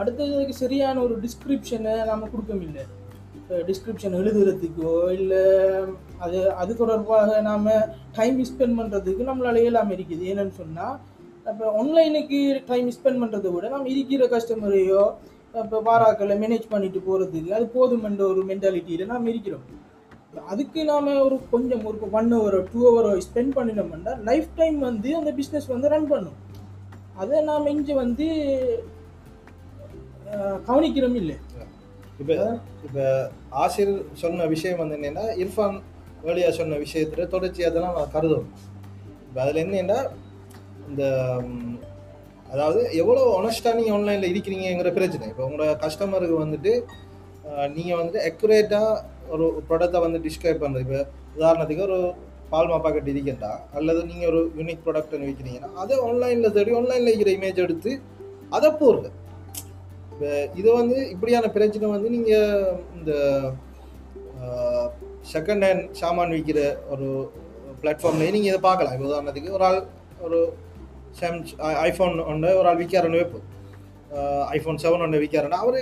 அடுத்தது அதுக்கு சரியான ஒரு டிஸ்கிரிப்ஷனை நம்ம கொடுக்கோம் இல்லை இப்போ டிஸ்கிரிப்ஷன் எழுதுறதுக்கோ இல்லை அது அது தொடர்பாக நாம் டைம் ஸ்பெண்ட் பண்ணுறதுக்கு நம்மளால இயலாமல் இருக்குது. என்னென்னு சொன்னால் இப்போ ஆன்லைனுக்கு டைம் ஸ்பெண்ட் பண்ணுறதை விட நம்ம இருக்கிற கஸ்டமரையோ இப்போ வாராக்களை மேனேஜ் பண்ணிட்டு போகிறதுக்கு அது போதுமென்ற ஒரு மென்டாலிட்டியில் நாம் இருக்கிறோம். அதுக்கு நாம் ஒரு கொஞ்சம் ஒரு ஒன் ஹவரோ டூ ஹவரோ ஸ்பெண்ட் பண்ணினோம்னா லைஃப் டைம் வந்து அந்த பிஸ்னஸ் வந்து ரன் பண்ணும். அதை நாம் இங்கே வந்து கவனிக்கிறோம் இல்லை இப்போ இப்போ ஆசிர் சொன்ன விஷயம் வந்து என்னென்னா இர்ஃபான் வேலையா சொன்ன விஷயத்துல தொடர்ச்சியாக அதெல்லாம் நான் கருதும் இப்போ அதில் என்னென்னா இந்த அதாவது எவ்வளோ ஒனஸ்டாக நீங்கள் ஆன்லைனில் இருக்கிறீங்கிற பிரச்சனை. இப்போ உங்களோட கஸ்டமருக்கு வந்துட்டு நீங்கள் வந்துட்டு அக்யூரேட்டாக ஒரு ப்ராடக்டை வந்து டிஸ்கிரைப் பண்ணுறது இப்போ உதாரணத்துக்கு ஒரு பால்மா பாக்கெட் இருக்கேன்டா அல்லது நீங்கள் ஒரு யூனிக் ப்ராடக்ட் விற்கிறீங்கன்னா அதை ஆன்லைனில் தேடி ஆன்லைனில் இருக்கிற இமேஜ் எடுத்து அதை போடுறது இப்போ இது வந்து இப்படியான பிரச்சனை வந்து நீங்கள் இந்த செகண்ட் ஹேண்ட் சாமான் விற்கிற ஒரு பிளாட்ஃபார்ம்லேயே நீங்கள் இதை பார்க்கலாம். இப்போ உதாரணத்துக்கு ஒரு ஆள் ஒரு சாம் ஐஃபோன் ஒன்று ஒரு ஆள் விற்காரன்னு வைப்போம். ஐஃபோன் செவன் ஒன்று விற்காரன்னா அவர்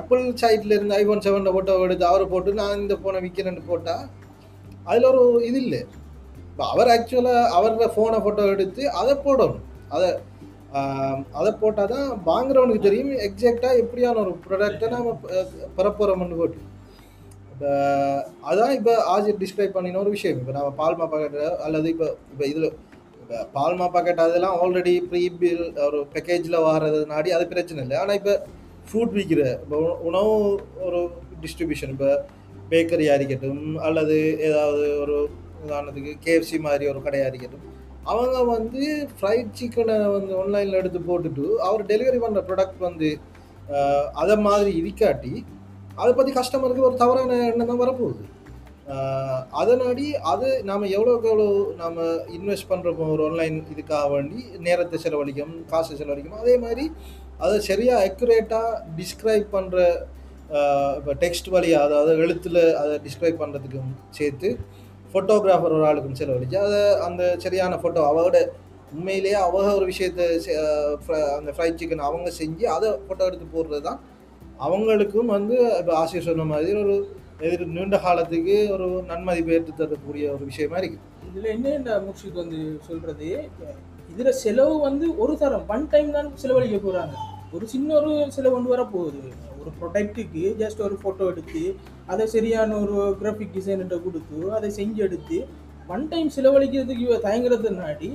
ஆப்பிள் சைட்ல இருந்து ஐஃபோன் செவன் ஃபோட்டோ எடுத்து அவரை போட்டு நான் இந்த ஃபோனை விற்கிறேன்னு போட்டால் அதில் ஒரு இது இல்லை. இப்போ அவர் ஆக்சுவலாக அவரோட ஃபோனை ஃபோட்டோ எடுத்து அதை போடணும். அதை அதை போட்டால் தான் வாங்குறவனுக்கு தெரியும் எக்ஸாக்டாக எப்படியான ஒரு ப்ராடக்டை நாம் பெறப்போகிறோம்னு போட்டு. இப்போ அதான் இப்போ ஆஜி டிஸ்கிரைப் பண்ணின ஒரு விஷயம். இப்போ நம்ம பால்மா பாக்கெட் அல்லது இப்போ இப்போ இதில் இப்போ பால்மா பாக்கெட் அதெல்லாம் ஆல்ரெடி ப்ரீ பில் ஒரு பேக்கேஜில் வாரது நாடி அது பிரச்சனை இல்லை. ஆனால் இப்போ ஃபுட் விற்கிற இப்போ உணவு ஒரு டிஸ்ட்ரிபியூஷன் இப்போ பேக்கரியாக இருக்கட்டும் அல்லது ஏதாவது ஒரு உதாரணத்துக்கு கேஎஃப்சி மாதிரி ஒரு கடையாக இருக்கட்டும் அவங்க வந்து ஃப்ரைட் சிக்கனை வந்து ஆன்லைனில் எடுத்து போட்டுட்டு அவர் டெலிவரி பண்ணுற ப்ராடக்ட் வந்து அதை மாதிரி இருக்காட்டி அதை பற்றி கஸ்டமருக்கு ஒரு தவறான எண்ணம் தான் வரப்போகுது. அதனாடி அது நாம் எவ்வளோக்கு எவ்வளோ நாம் இன்வெஸ்ட் பண்ணுறப்போ ஒரு ஆன்லைன் இதுக்காக வேண்டி நேரத்தை செலவழிக்கும் காசு செலவழிக்கும் அதே மாதிரி அதை சரியாக அக்யூரேட்டாக டிஸ்கிரைப் பண்ணுற இப்போ டெக்ஸ்ட் வழியாக அதாவது எழுத்தில் அதை டிஸ்கிரைப் பண்ணுறதுக்கும் சேர்த்து ஃபோட்டோகிராஃபர் ஒரு ஆளுக்கும் செலவழிச்சு அதை அந்த சரியான ஃபோட்டோ அவரோட உண்மையிலேயே அவங்க ஒரு விஷயத்தை செ- அந்த ஃப்ரைட் சிக்கன் அவங்க செஞ்சு அதை ஃபோட்டோ எடுத்து போடுறது தான் அவங்களுக்கும் வந்து இப்போ ஆசிரியர் சொன்ன மாதிரி ஒரு எதிர் நீண்ட காலத்துக்கு ஒரு நன்மதிப்பு ஏற்று தரக்கூடிய ஒரு விஷயமா இருக்குது இதில் என்ன முக்ஷித் வந்து சொல்கிறது இதில் செலவு வந்து ஒரு தரம் ஒன் டைம் தான் செலவழிக்க போகிறாங்க ஒரு சின்ன ஒரு செலவு கொண்டு வர போகுது. ஒரு ப்ரொடக்ட்டுக்கு ஜஸ்ட் ஒரு ஃபோட்டோ எடுத்து அதை சரியான ஒரு கிராஃபிக் டிசைன்கிட்ட கொடுத்து அதை செஞ்சு எடுத்து ஒன் டைம் செலவழிக்கிறதுக்கு இவ தயங்குறதுனாடி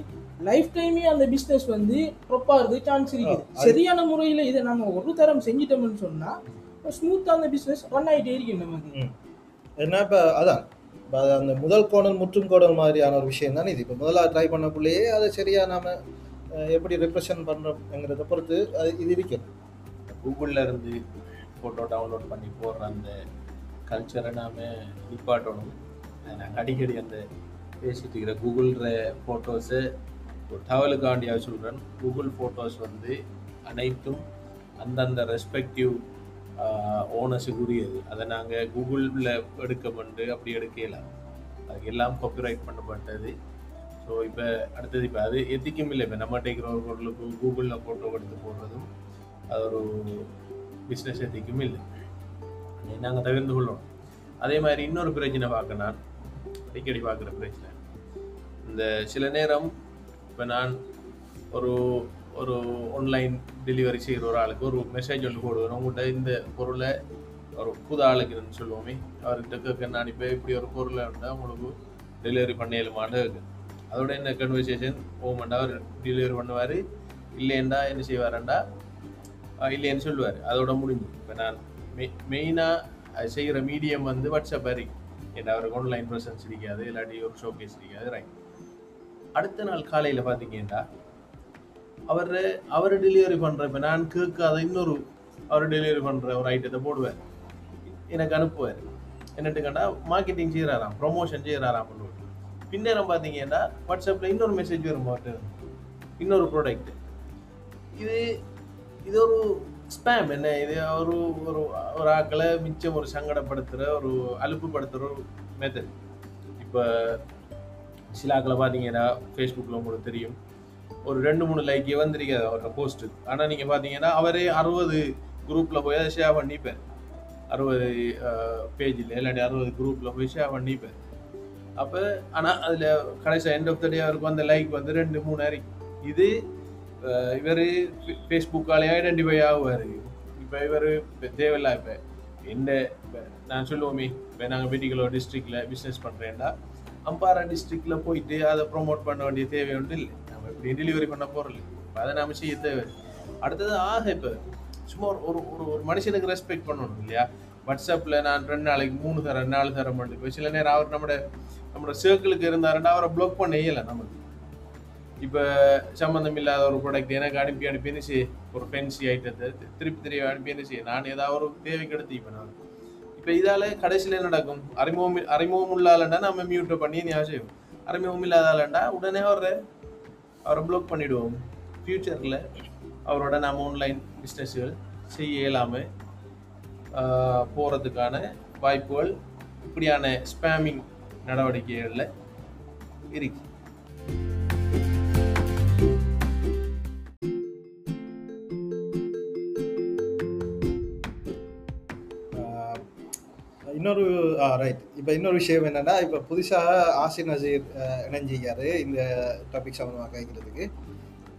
லைஃப் டைமே அந்த பிஸ்னஸ் வந்து ப்ரொப்பாகிறது சான்ஸ் இருக்குது. சரியான முறையில் இதை நம்ம ஒரு தரம் செஞ்சிட்டோம்னு சொன்னால் ஸ்மூத்தாக அந்த பிஸ்னஸ் ரன் ஆகிட்டே இருக்கும் நமக்கு. என்ன இப்போ அதான் இப்போ அந்த முதல் கோணல் முற்றும் கோணல் மாதிரியான ஒரு விஷயம் தானே இது. இப்போ முதலாக ட்ரை பண்ணக்குள்ளேயே அதை சரியாக நாம எப்படி ரெப்ரசன்ட் பண்ணுறோங்கிறத பொறுத்து அது இது இருக்குது கூகுளில் இருந்து ஃபோட்டோ டவுன்லோட் பண்ணி போடுற அந்த கல்ச்சரை நாம் நிப்பாட்டணும். நாங்கள் அடிக்கடி அந்த பேசிட்டு இருக்கிற கூகுள்ற ஃபோட்டோஸை ஒரு தகவலுக்காண்டியாக சொல்கிறேன் கூகுள் ஃபோட்டோஸ் வந்து அனைத்தும் அந்தந்த ரெஸ்பெக்டிவ் ஓனர்ஸுக்கு உரியது. அதை நாங்கள் கூகுளில் எடுக்க வந்து அப்படி எடுக்கலாம் அதுக்கு எல்லாம் காப்பிரைட் பண்ணப்பட்டது. ஸோ இப்போ அடுத்தது இப்போ அது எத்திக்கும் இல்லை. இப்போ நம்ம டேக்கிற ஒரு பொருளுக்கு கூகுளில் ஃபோட்டோ எடுத்து போடுறதும் அது ஒரு பிஸ்னஸ் எத்திக்கும் இல்லை. நாங்கள் தவிர்த்து கொள்ளணும். அதே மாதிரி இன்னொரு பிரச்சனை பார்க்க நான் அடிக்கடி பார்க்குற பிரச்சனை. இந்த சில நேரம் இப்போ நான் ஒரு ஒரு ஆன்லைன் டெலிவரி செய்கிற ஒரு ஆளுக்கு ஒரு மெசேஜ் ஒன்று போடுவேன் உங்கள்கிட்ட இந்த பொருளை ஒரு புது ஆளுக்குன்னு சொல்லுவோமே அவர்கிட்ட கேட்க நான் இப்போ இப்படி ஒரு பொருளை இருந்தால் உங்களுக்கு டெலிவரி பண்ணலுமான்னு இருக்குது அதோட என்ன கன்வர்சேஷன் போகமாட்டா அவர் டெலிவரி பண்ணுவார். இல்லைண்டா என்ன செய்வாரண்டா இல்லைன்னு சொல்லுவார். அதோட முடிஞ்சு. இப்போ நான் மெ மெயினாக செய்கிற மீடியம் வந்து வாட்ஸ்அப் வரி. ஏன்னா அவருக்கு ஆன்லைன் ப்ரெசன்ஸ் இருக்காது இல்லாட்டி ஒரு ஷோகேஸ் இருக்காது ரைட் அடுத்த நாள் காலையில் பார்த்தீங்கன்னா அவர் அவர் டெலிவரி பண்ணுற இப்போ நான் கேட்காத இன்னொரு அவர் டெலிவரி பண்ணுற ஒரு ஐட்டத்தை போடுவார். எனக்கு அனுப்புவார். என்னட்டு கேட்டால் மார்க்கெட்டிங் செய்கிறாராம் ப்ரொமோஷன் செய்கிறாராம் பண்ணுவார் பின்னேரம் பார்த்தீங்கன்னா வாட்ஸ்அப்பில் இன்னொரு மெசேஜ் வரும் இன்னொரு ப்ராடக்ட் இது இது ஒரு ஸ்பேம் என்ன? இது ஒரு ஒரு ஒரு ஆக்களை மிச்சம் ஒரு சங்கடப்படுத்துகிற ஒரு அலுப்புப்படுத்துகிற ஒரு மெத்தட் இப்போ சில ஆக்களை பார்த்தீங்கன்னா ஃபேஸ்புக்கில் உங்களுக்கு தெரியும். ஒரு ரெண்டு மூணு லைக்கே வந்திருக்காது அவரோட போஸ்ட்டு ஆனால் நீங்கள் பார்த்தீங்கன்னா அவரே அறுபது குரூப்பில் போய் அதை ஷேர் பண்ணிப்பார். அறுபது பேஜில் இல்லாட்டி அறுபது குரூப்பில் போய் ஷேர் பண்ணிப்பார். அப்போ ஆனால் அதில் கடைசி எண்ட் ஆஃப் த டே அவருக்கு அந்த லைக் வந்து ரெண்டு மூணு அறிக்கை இது இவர் ஃபேஸ்புக்காலேயே ஐடென்டிஃபை ஆகுவார். இப்போ இவர் தேவையில்ல இப்போ என்ன இப்போ நான் சொல்லுவோமே இப்போ நாங்கள் பெட்டிகுலோ டிஸ்ட்ரிக்டில் பிஸ்னஸ் பண்ணுறேன்டா அம்பாரா டிஸ்ட்ரிக்டில் போயிட்டு அதை ப்ரொமோட் பண்ண வேண்டிய தேவை ஒன்று இல்லை. நம்ம இப்படி டெலிவரி பண்ண போகிறோம் இப்போ அதை நம்ம செய்ய தேவை அடுத்தது ஆக இப்போ சும்மா ஒரு ஒரு ஒரு மனுஷனுக்கு ரெஸ்பெக்ட் பண்ணணும் இல்லையா? வாட்ஸ்அப்பில் நான் ரெண்டு நாளைக்கு மூணு தரம் நாலு தரம் பண்ணி இப்போ சில நேரம் அவர் நம்மளோட நம்மளோட சர்க்கிளுக்கு இருந்தாருன்னா அவரை ப்ளாக் பண்ண இயலை நமக்கு. இப்போ சம்மந்தம் இல்லாத ஒரு ப்ராடக்ட் எனக்கு அனுப்பி அனுப்பி என்ன செய்ய ஒரு ஃபென்சி ஐட்டத்தை திருப்பி திருப்பி அனுப்பி என்ன செய்ய நான் ஏதாவது ஒரு தேவைக்கு எடுத்து இப்போ நான். இப்போ இதால் கடைசியில் என்ன நடக்கும்? அறிமுகம் அறிமுகம் இல்லாதண்டா நம்ம மியூட்டை பண்ணி ஞாபகம் செய்வோம் அறிமுகம் இல்லாதாலண்டா உடனே அவரை அவரை ப்ளாக் பண்ணிவிடுவோம் ஃப்யூச்சரில் அவரோட நம்ம ஆன்லைன் பிஸ்னஸ்கள் செய்ய இயலாமல் போகிறதுக்கான வாய்ப்புகள் இப்படியான ஸ்பேமிங் நடவடிக்கைகளில் இருக்கு. இன்னொரு ரைட் இப்போ இன்னொரு விஷயம் என்னன்னா இப்போ புதுசாக ஆசிர் நசீர் ஆஹ் இணைஞ்சிக்காரு இந்த டாபிக் சம்மந்தமாக கேட்குறதுக்கு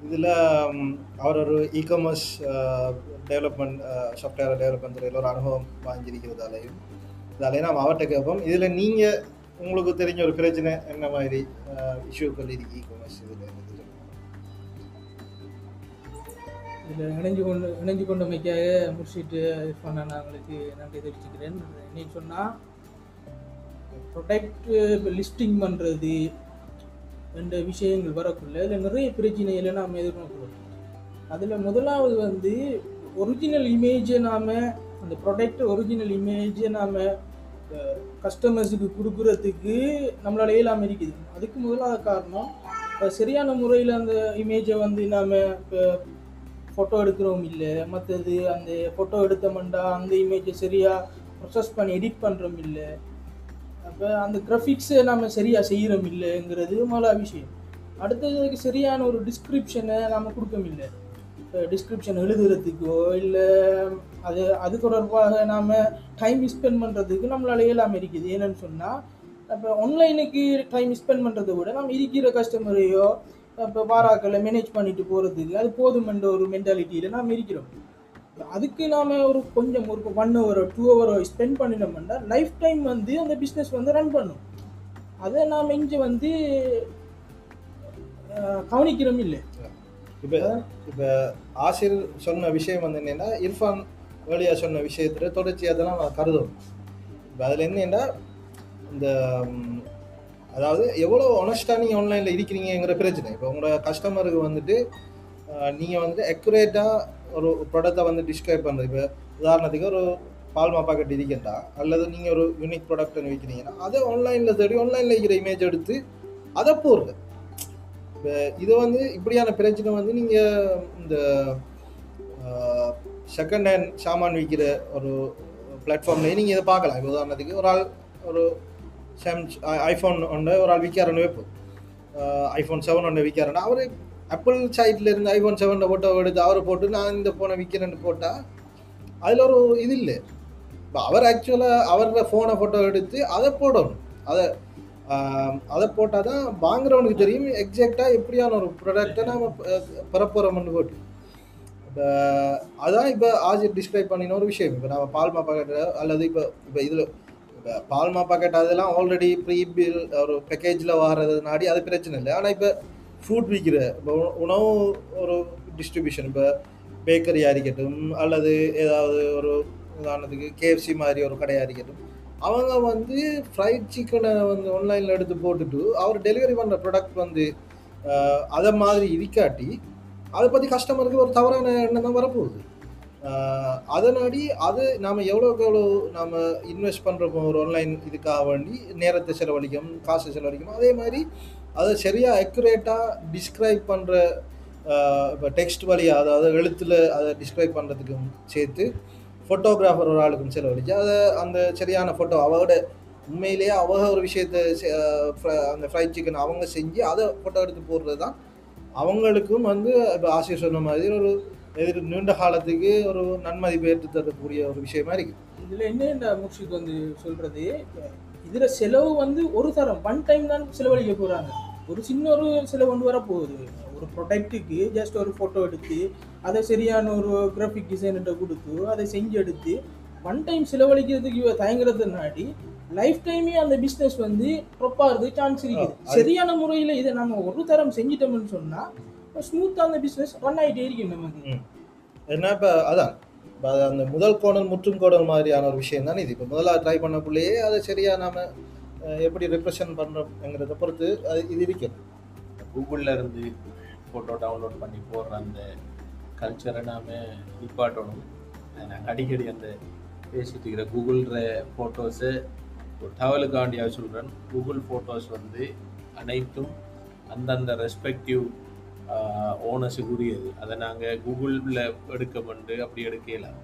இதில் அவர் ஒரு e commerce development software development துறையில் ஒரு அனுபவம் வாங்கியிருக்கிறதாலையும் இதாலே நாம் அவர்கிட்ட கேட்போம். இதில் நீங்கள் உங்களுக்கு தெரிஞ்ச ஒரு பிரச்சனை என்ன மாதிரி இஷ்யூக்கள் இருக்கு இ காமர்ஸ் இதில் இதில் இணைஞ்சு கொண்டு இணைஞ்சு கொண்டமைக்காக முடிச்சுட்டு பண்ண நான் உங்களுக்கு நன்றி தெரிவிச்சுக்கிறேன். என்னன்னு சொன்னால் ப்ரொடக்ட் லிஸ்டிங் பண்ணுறது என்ற விஷயங்கள் வரக்குள்ள இதில் நிறைய பிரச்சனைகளை நாம் எதிர்நோக்கிறோம். அதில் முதலாவது வந்து ஒரிஜினல் இமேஜை நாம் அந்த ப்ரொடக்ட் ஒரிஜினல் இமேஜை நாம் கஸ்டமர்ஸுக்கு கொடுக்குறதுக்கு நம்மளால் இயலாமல் இருக்குது. அதுக்கு முதலாவது காரணம் சரியான முறையில் அந்த இமேஜை வந்து நாம் இப்போ ஃபோட்டோ எடுக்கிறோம் இல்லை மற்றது அந்த ஃபோட்டோ எடுத்தோம்டா அந்த இமேஜை சரியாக ப்ரொசஸ் பண்ணி எடிட் பண்ணுறோம் இல்லை அப்போ அந்த கிராஃபிக்ஸை நம்ம சரியாக செய்கிறோம் இல்லைங்கிறது முதல விஷயம். அடுத்ததுக்கு சரியான ஒரு டிஸ்கிரிப்ஷனை நம்ம கொடுக்கமில்லை இப்போ டிஸ்கிரிப்ஷன் எழுதுறதுக்கோ இல்லை அது அது தொடர்பாக நாம் டைம் ஸ்பெண்ட் பண்ணுறதுக்கு நம்மளால இயலாமல் இருக்குது. ஏன்னு சொன்னால் இப்போ ஆன்லைனுக்கு டைம் ஸ்பெண்ட் பண்ணுறதை விட நம்ம இருக்கிற கஸ்டமரையோ இப்போ வாராக்களை மேனேஜ் பண்ணிட்டு போகிறதுக்கு அது போதுமென்ற ஒரு மென்டாலிட்டியில் நாம் இருக்கிறோம். அதுக்கு நாம் ஒரு கொஞ்சம் ஒரு ஒன் ஹவரோ டூ ஹவரோ ஸ்பெண்ட் பண்ணினோம்னா லைஃப் டைம் வந்து அந்த பிஸ்னஸ் வந்து ரன் பண்ணும். அதை நாம் இங்கே வந்து கவனிக்கிறோம் இல்லை? இப்போ இப்போ ஆசிர் சொன்ன விஷயம் வந்து என்னென்னா இர்ஃபான் வேலையாக சொன்ன விஷயத்துல தொடர்ச்சியாக தான் நான் கருதும் இப்போ அதில் என்னென்னா இந்த அதாவது எவ்வளோ ஒனஸ்டாக நீங்கள் ஆன்லைனில் இருக்கிறீங்கிற பிரச்சனை. இப்போ உங்களோட கஸ்டமருக்கு வந்துட்டு நீங்கள் வந்துட்டு அக்யூரேட்டாக ஒரு ப்ராடக்டை வந்து டிஸ்கிரைப் பண்ணுறது இப்போ உதாரணத்துக்கு ஒரு பால்மா பாக்கெட் இருக்கேன்டா அல்லது நீங்கள் ஒரு யூனிக் ப்ராடக்ட்னு விற்கிறீங்கன்னா அதை ஆன்லைனில் தேடி ஆன்லைனில் இருக்கிற இமேஜ் எடுத்து அதை போடுறது இப்போ இது வந்து இப்படியான பிரச்சனை வந்து நீங்கள் இந்த செகண்ட் ஹேண்ட் சாமான் விற்கிற ஒரு பிளாட்ஃபார்ம்லேயே நீங்கள் இதை பார்க்கலாம். இப்போ உதாரணத்துக்கு ஒரு ஆள் ஒரு சாம் ஐஃபோன் ஒன்று ஒரு ஆள் விற்கிறன்னு வைப்போம் ஐஃபோன் செவன் ஒன்று விற்காரன்னா அவர் ஆப்பிள் சைட்டில் இருந்து ஐஃபோன் செவனில் ஃபோட்டோ எடுத்து அவரை போட்டு நான் இந்த ஃபோனை விற்கிறேன்னு போட்டால் அதில் ஒரு இது இல்லை. இப்போ அவர் ஆக்சுவலாக அவரோட ஃபோனை ஃபோட்டோ எடுத்து அதை போடணும். அதை அதை போட்டால் தான் வாங்குறவனுக்கு தெரியும் எக்ஸாக்டாக எப்படியான ஒரு ப்ராடக்டை நம்ம பெறப்போகிறோம்னு போட்டு. அதான் இப்போ ஆஜி டிஸ்கிரைப் பண்ணின ஒரு விஷயம். இப்போ நம்ம பால்மா பாக்கெட் அல்லது இப்போ இப்போ இதில் இப்போ பால்மா பாக்கெட் அதெல்லாம் ஆல்ரெடி ப்ரீ பில் ஒரு பேக்கேஜில் வாரது அது பிரச்சனை இல்லை. ஆனால் இப்போ ஃப்ரூட் விற்கிற இப்போ உணவு ஒரு டிஸ்ட்ரிபியூஷன் இப்போ பேக்கரியாக இருக்கட்டும் அல்லது ஏதாவது ஒரு உதாரணத்துக்கு கேஎஃப்சி மாதிரி ஒரு கடையாக இருக்கட்டும் அவங்க வந்து ஃப்ரைட் சிக்கனை வந்து ஆன்லைனில் எடுத்து போட்டுட்டு அவர் டெலிவரி பண்ணுற ப்ராடக்ட் வந்து அதை மாதிரி இருக்காட்டி அதை பற்றி கஸ்டமருக்கு ஒரு தவறான எண்ணம் தான் வரப்போகுது. அதனாடி அது நாம் எவ்வளோக்கு எவ்வளோ நாம் இன்வெஸ்ட் பண்ணுறப்போ ஒரு ஆன்லைன் இதுக்காக வேண்டி நேரத்தை செலவழிக்கும் காசு செலவழிக்கும் அதே மாதிரி அதை சரியாக அக்குரேட்டாக டிஸ்கிரைப் பண்ணுற இப்போ டெக்ஸ்ட் வழியாக அதாவது எழுத்தில் அதை டிஸ்கிரைப் பண்ணுறதுக்கும் சேர்த்து ஃபோட்டோகிராஃபர் ஒரு ஆளுக்கும் செலவழிச்சு அதை அந்த சரியான ஃபோட்டோ அவரோட உண்மையிலேயே அவங்க ஒரு விஷயத்தை செ- அந்த ஃப்ரைட் சிக்கன் அவங்க செஞ்சு அதை ஃபோட்டோ எடுத்து போடுறது தான் அவங்களுக்கும் வந்து இப்போ ஆசிரியர் சொன்ன மாதிரி ஒரு எதிர் நீண்ட காலத்துக்கு ஒரு நன்மதிப்பு ஏற்று தரக்கூடிய ஒரு விஷயமா இருக்கு இதில் என்ன முர்ஷித் வந்து சொல்கிறது இதில் செலவு வந்து ஒரு தரம். ஒன் டைம் தான் செலவழிக்க போகிறாங்க ஒரு சின்ன ஒரு செலவு கொண்டு வர போகுது ஒரு ப்ரொடக்ட்டுக்கு ஜஸ்ட் ஒரு ஃபோட்டோ எடுத்து அதை சரியான ஒரு கிராஃபிக் டிசைன்கிட்ட கொடுத்து அதை செஞ்சு எடுத்து ஒன் டைம் செலவழிக்கிறதுக்கு தயங்குறது தயங்குறதுனாடி லைஃப் டைமே அந்த பிஸ்னஸ் வந்து ப்ரொப்பாகிறது சான்ஸ் இருக்குது. சரியான முறையில் இதை நம்ம ஒரு தரம் செஞ்சிட்டோம்னு சொன்னால் ஸ்மூத்தாக அந்த பிஸ்னஸ் ரன் ஆகிட்டே இருக்கும் நமக்கு ஏன்னா இப்போ அதான் இப்போ அது அந்த முதல் கோணல் முற்றும் கோணல் மாதிரியான ஒரு விஷயம் தானே இது. இப்போ முதல்ல ட்ரை பண்ணக்குள்ளேயே அதை சரியாக நாம எப்படி ரெப்ரசன்ட் பண்ணுறோங்கிறத பொறுத்து அது இது இருக்குது கூகுளில் இருந்து ஃபோட்டோ டவுன்லோட் பண்ணி போடுற அந்த கல்ச்சரை நாம் நிப்பாட்டணும். நாங்கள் அடிக்கடி அந்த பேசிட்டு இருக்கிற கூகுள்ற ஃபோட்டோஸை ஒரு தகவலுக்காண்டியாக சொல்கிறேன் கூகுள் ஃபோட்டோஸ் வந்து அனைத்தும் அந்தந்த ரெஸ்பெக்டிவ் ஓனர்ஸுக்கு உரியது. அதை நாங்கள் கூகுளில் எடுக்க பண்ணு அப்படி எடுக்கலாம்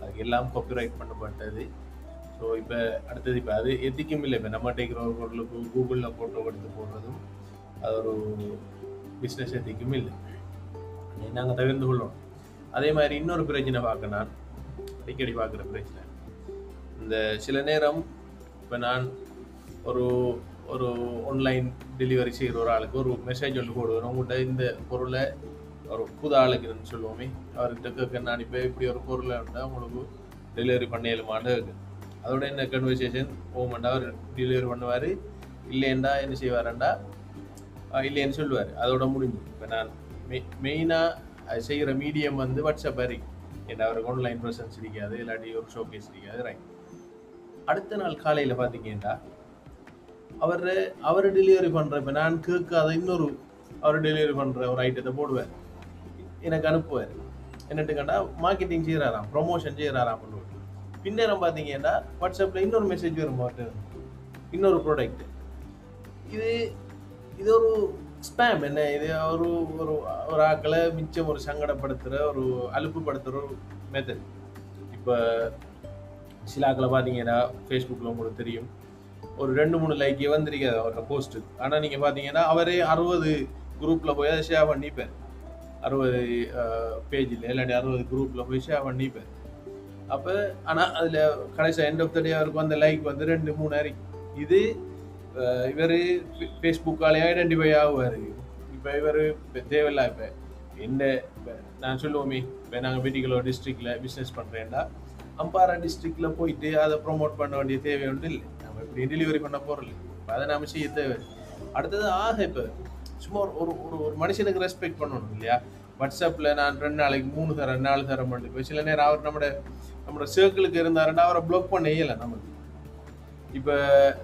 அதுக்கு எல்லாம் காப்பிரைட் பண்ணப்பட்டது. ஸோ இப்போ அடுத்தது இப்போ அது எத்திக்கும் இல்லை. இப்போ நம்ம டேக்கிறவர்களுக்கு ஒரு பொருளுக்கு கூகுளில் ஃபோட்டோ எடுத்து போடுறதும் அது ஒரு பிஸ்னஸ் எத்திக்கும் இல்லை. நாங்கள் தவிர்த்து கொள்ளணும் அதே மாதிரி இன்னொரு பிரச்சனை பார்க்க நான். அடிக்கடி பார்க்குற பிரச்சனை. இந்த சில நேரம் இப்போ நான் ஒரு ஒரு ஆன்லைன் டெலிவரி செய்கிற ஒரு ஆளுக்கு ஒரு மெசேஜ் ஒன்று போடுவேன் உங்கள்கிட்ட இந்த பொருளை ஒரு புது ஆளுக்குன்னு சொல்லுவோமே அவர்கிட்ட கேட்க நான் இப்போ இப்படி ஒரு பொருளை உண்டா உங்களுக்கு டெலிவரி பண்ணலுமான்னு இருக்குது அதோட என்ன கன்வர்சேஷன் போகமாட்டா அவர் டெலிவரி பண்ணுவார் இல்லைண்டா என்ன செய்வாரண்டா? இல்லைன்னு சொல்லுவார். அதோட முடிஞ்சு. இப்போ நான் மெ மெயினாக செய்கிற மீடியம் வந்து வாட்ஸ்அப் வரைக்கும் ஏன்னா அவருக்கு ஆன்லைன் ப்ரெசன்ஸ் இருக்காது இல்லாட்டி ஒரு ஷோகேஸ் இருக்காது ரைட் அடுத்த நாள் காலையில் பார்த்தீங்கன்னா அவர் அவர் டெலிவரி பண்ணுற இப்போ நான் கேட்காத இன்னொரு அவர் டெலிவரி பண்ணுற ஒரு ஐட்டத்தை போடுவார். எனக்கு அனுப்புவார். என்னட்டு கண்டா மார்க்கெட்டிங் செய்கிறாராம் ப்ரொமோஷன் செய்கிறாராம் பண்ணுவார் பின்னேரம் பார்த்தீங்கன்னா வாட்ஸ்அப்பில் இன்னொரு மெசேஜ் வரும் மாட்டு இன்னொரு ப்ராடக்ட் இது இது ஒரு ஸ்பேம் என்ன? இது ஒரு ஒரு ஒரு ஆக்களை மிச்சம் ஒரு சங்கடப்படுத்துகிற ஒரு அலுப்புப்படுத்துகிற ஒரு மெத்தட் இப்போ சிலாக்களை பார்த்தீங்கன்னா ஃபேஸ்புக்கில் உங்களுக்கு தெரியும். ஒரு ரெண்டு மூணு லைக்கே வந்திருக்காது அவரோட போஸ்ட்டு ஆனால் நீங்கள் பார்த்தீங்கன்னா அவரே அறுபது குரூப்பில் போய் அதை ஷேர் பண்ணிப்பார். அறுபது பேஜில் இல்லாட்டி அறுபது குரூப்பில் போய் ஷேர் பண்ணிப்பார். அப்போ ஆனால் அதில் கடைசியாக எண்ட் ஆஃப் த டே அவருக்கு வந்த லைக் வந்து ரெண்டு மூணு அறிக்கை இது இவர் ஃபேஸ்புக்காலேயே ஐடென்டிஃபை ஆகுவார். இப்போ இவர் தேவையில்ல இப்போ என்ன இப்போ நான் சொல்லுவோமே இப்போ நாங்கள் பெட்டிகுலோ டிஸ்ட்ரிக்டில் பிஸ்னஸ் பண்ணுறேன்டா அம்பாரா டிஸ்ட்ரிக்டில் போயிட்டு அதை ப்ரொமோட் பண்ண வேண்டிய தேவை ஒன்று இல்லை. நம்ம இப்படி டெலிவரி பண்ண போகிறோம் இப்போ அதை நம்ம செய்ய தேவை அடுத்தது ஆக இப்போ சும்மா ஒரு ஒரு ஒரு ஒரு மனுஷனுக்கு ரெஸ்பெக்ட் பண்ணணும் இல்லையா? வாட்ஸ்அப்பில் நான் ரெண்டு நாளைக்கு மூணு தரேன் நாலு தரம் பண்ணி இப்போ சில நேரம் அவர் நம்ம நம்மளோட சர்க்கிளுக்கு இருந்தாருன்னா அவரை ப்ளாக் பண்ண இயலை நமக்கு. இப்போ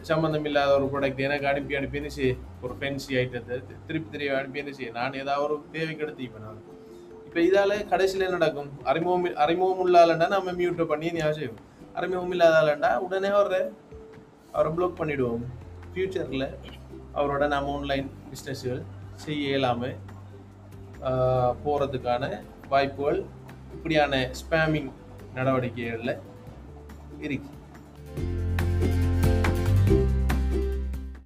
சம்மந்தம் இல்லாத ஒரு ப்ராடக்ட் எனக்கு அனுப்பி அனுப்பி என்ன செய்ய ஒரு ஃபென்சி ஐட்டத்தை திருப்பி திருப்பி அனுப்பி என்ன செய்ய நான் ஏதாவது ஒரு தேவைக்கு எடுத்து இப்போ நான் இப்போ இதால் கடைசியில் என்ன நடக்கும்? அறிமுகம் அறிமுகம் இல்லாதண்டா நம்ம மியூட்டை பண்ணி ஞாபகம் செய்வோம்? அறிமுகம் இல்லாதாலண்டா உடனே அவரை அவரை ப்ளாக் பண்ணிவிடுவோம் ஃப்யூச்சரில் அவரோட நம்ம ஆன்லைன் பிஸ்னஸ்கள் செய்ய இயலாமல் போகிறதுக்கான வாய்ப்புகள் இப்படியான ஸ்பேமிங் நடவடிக்கைகளில் இருக்குது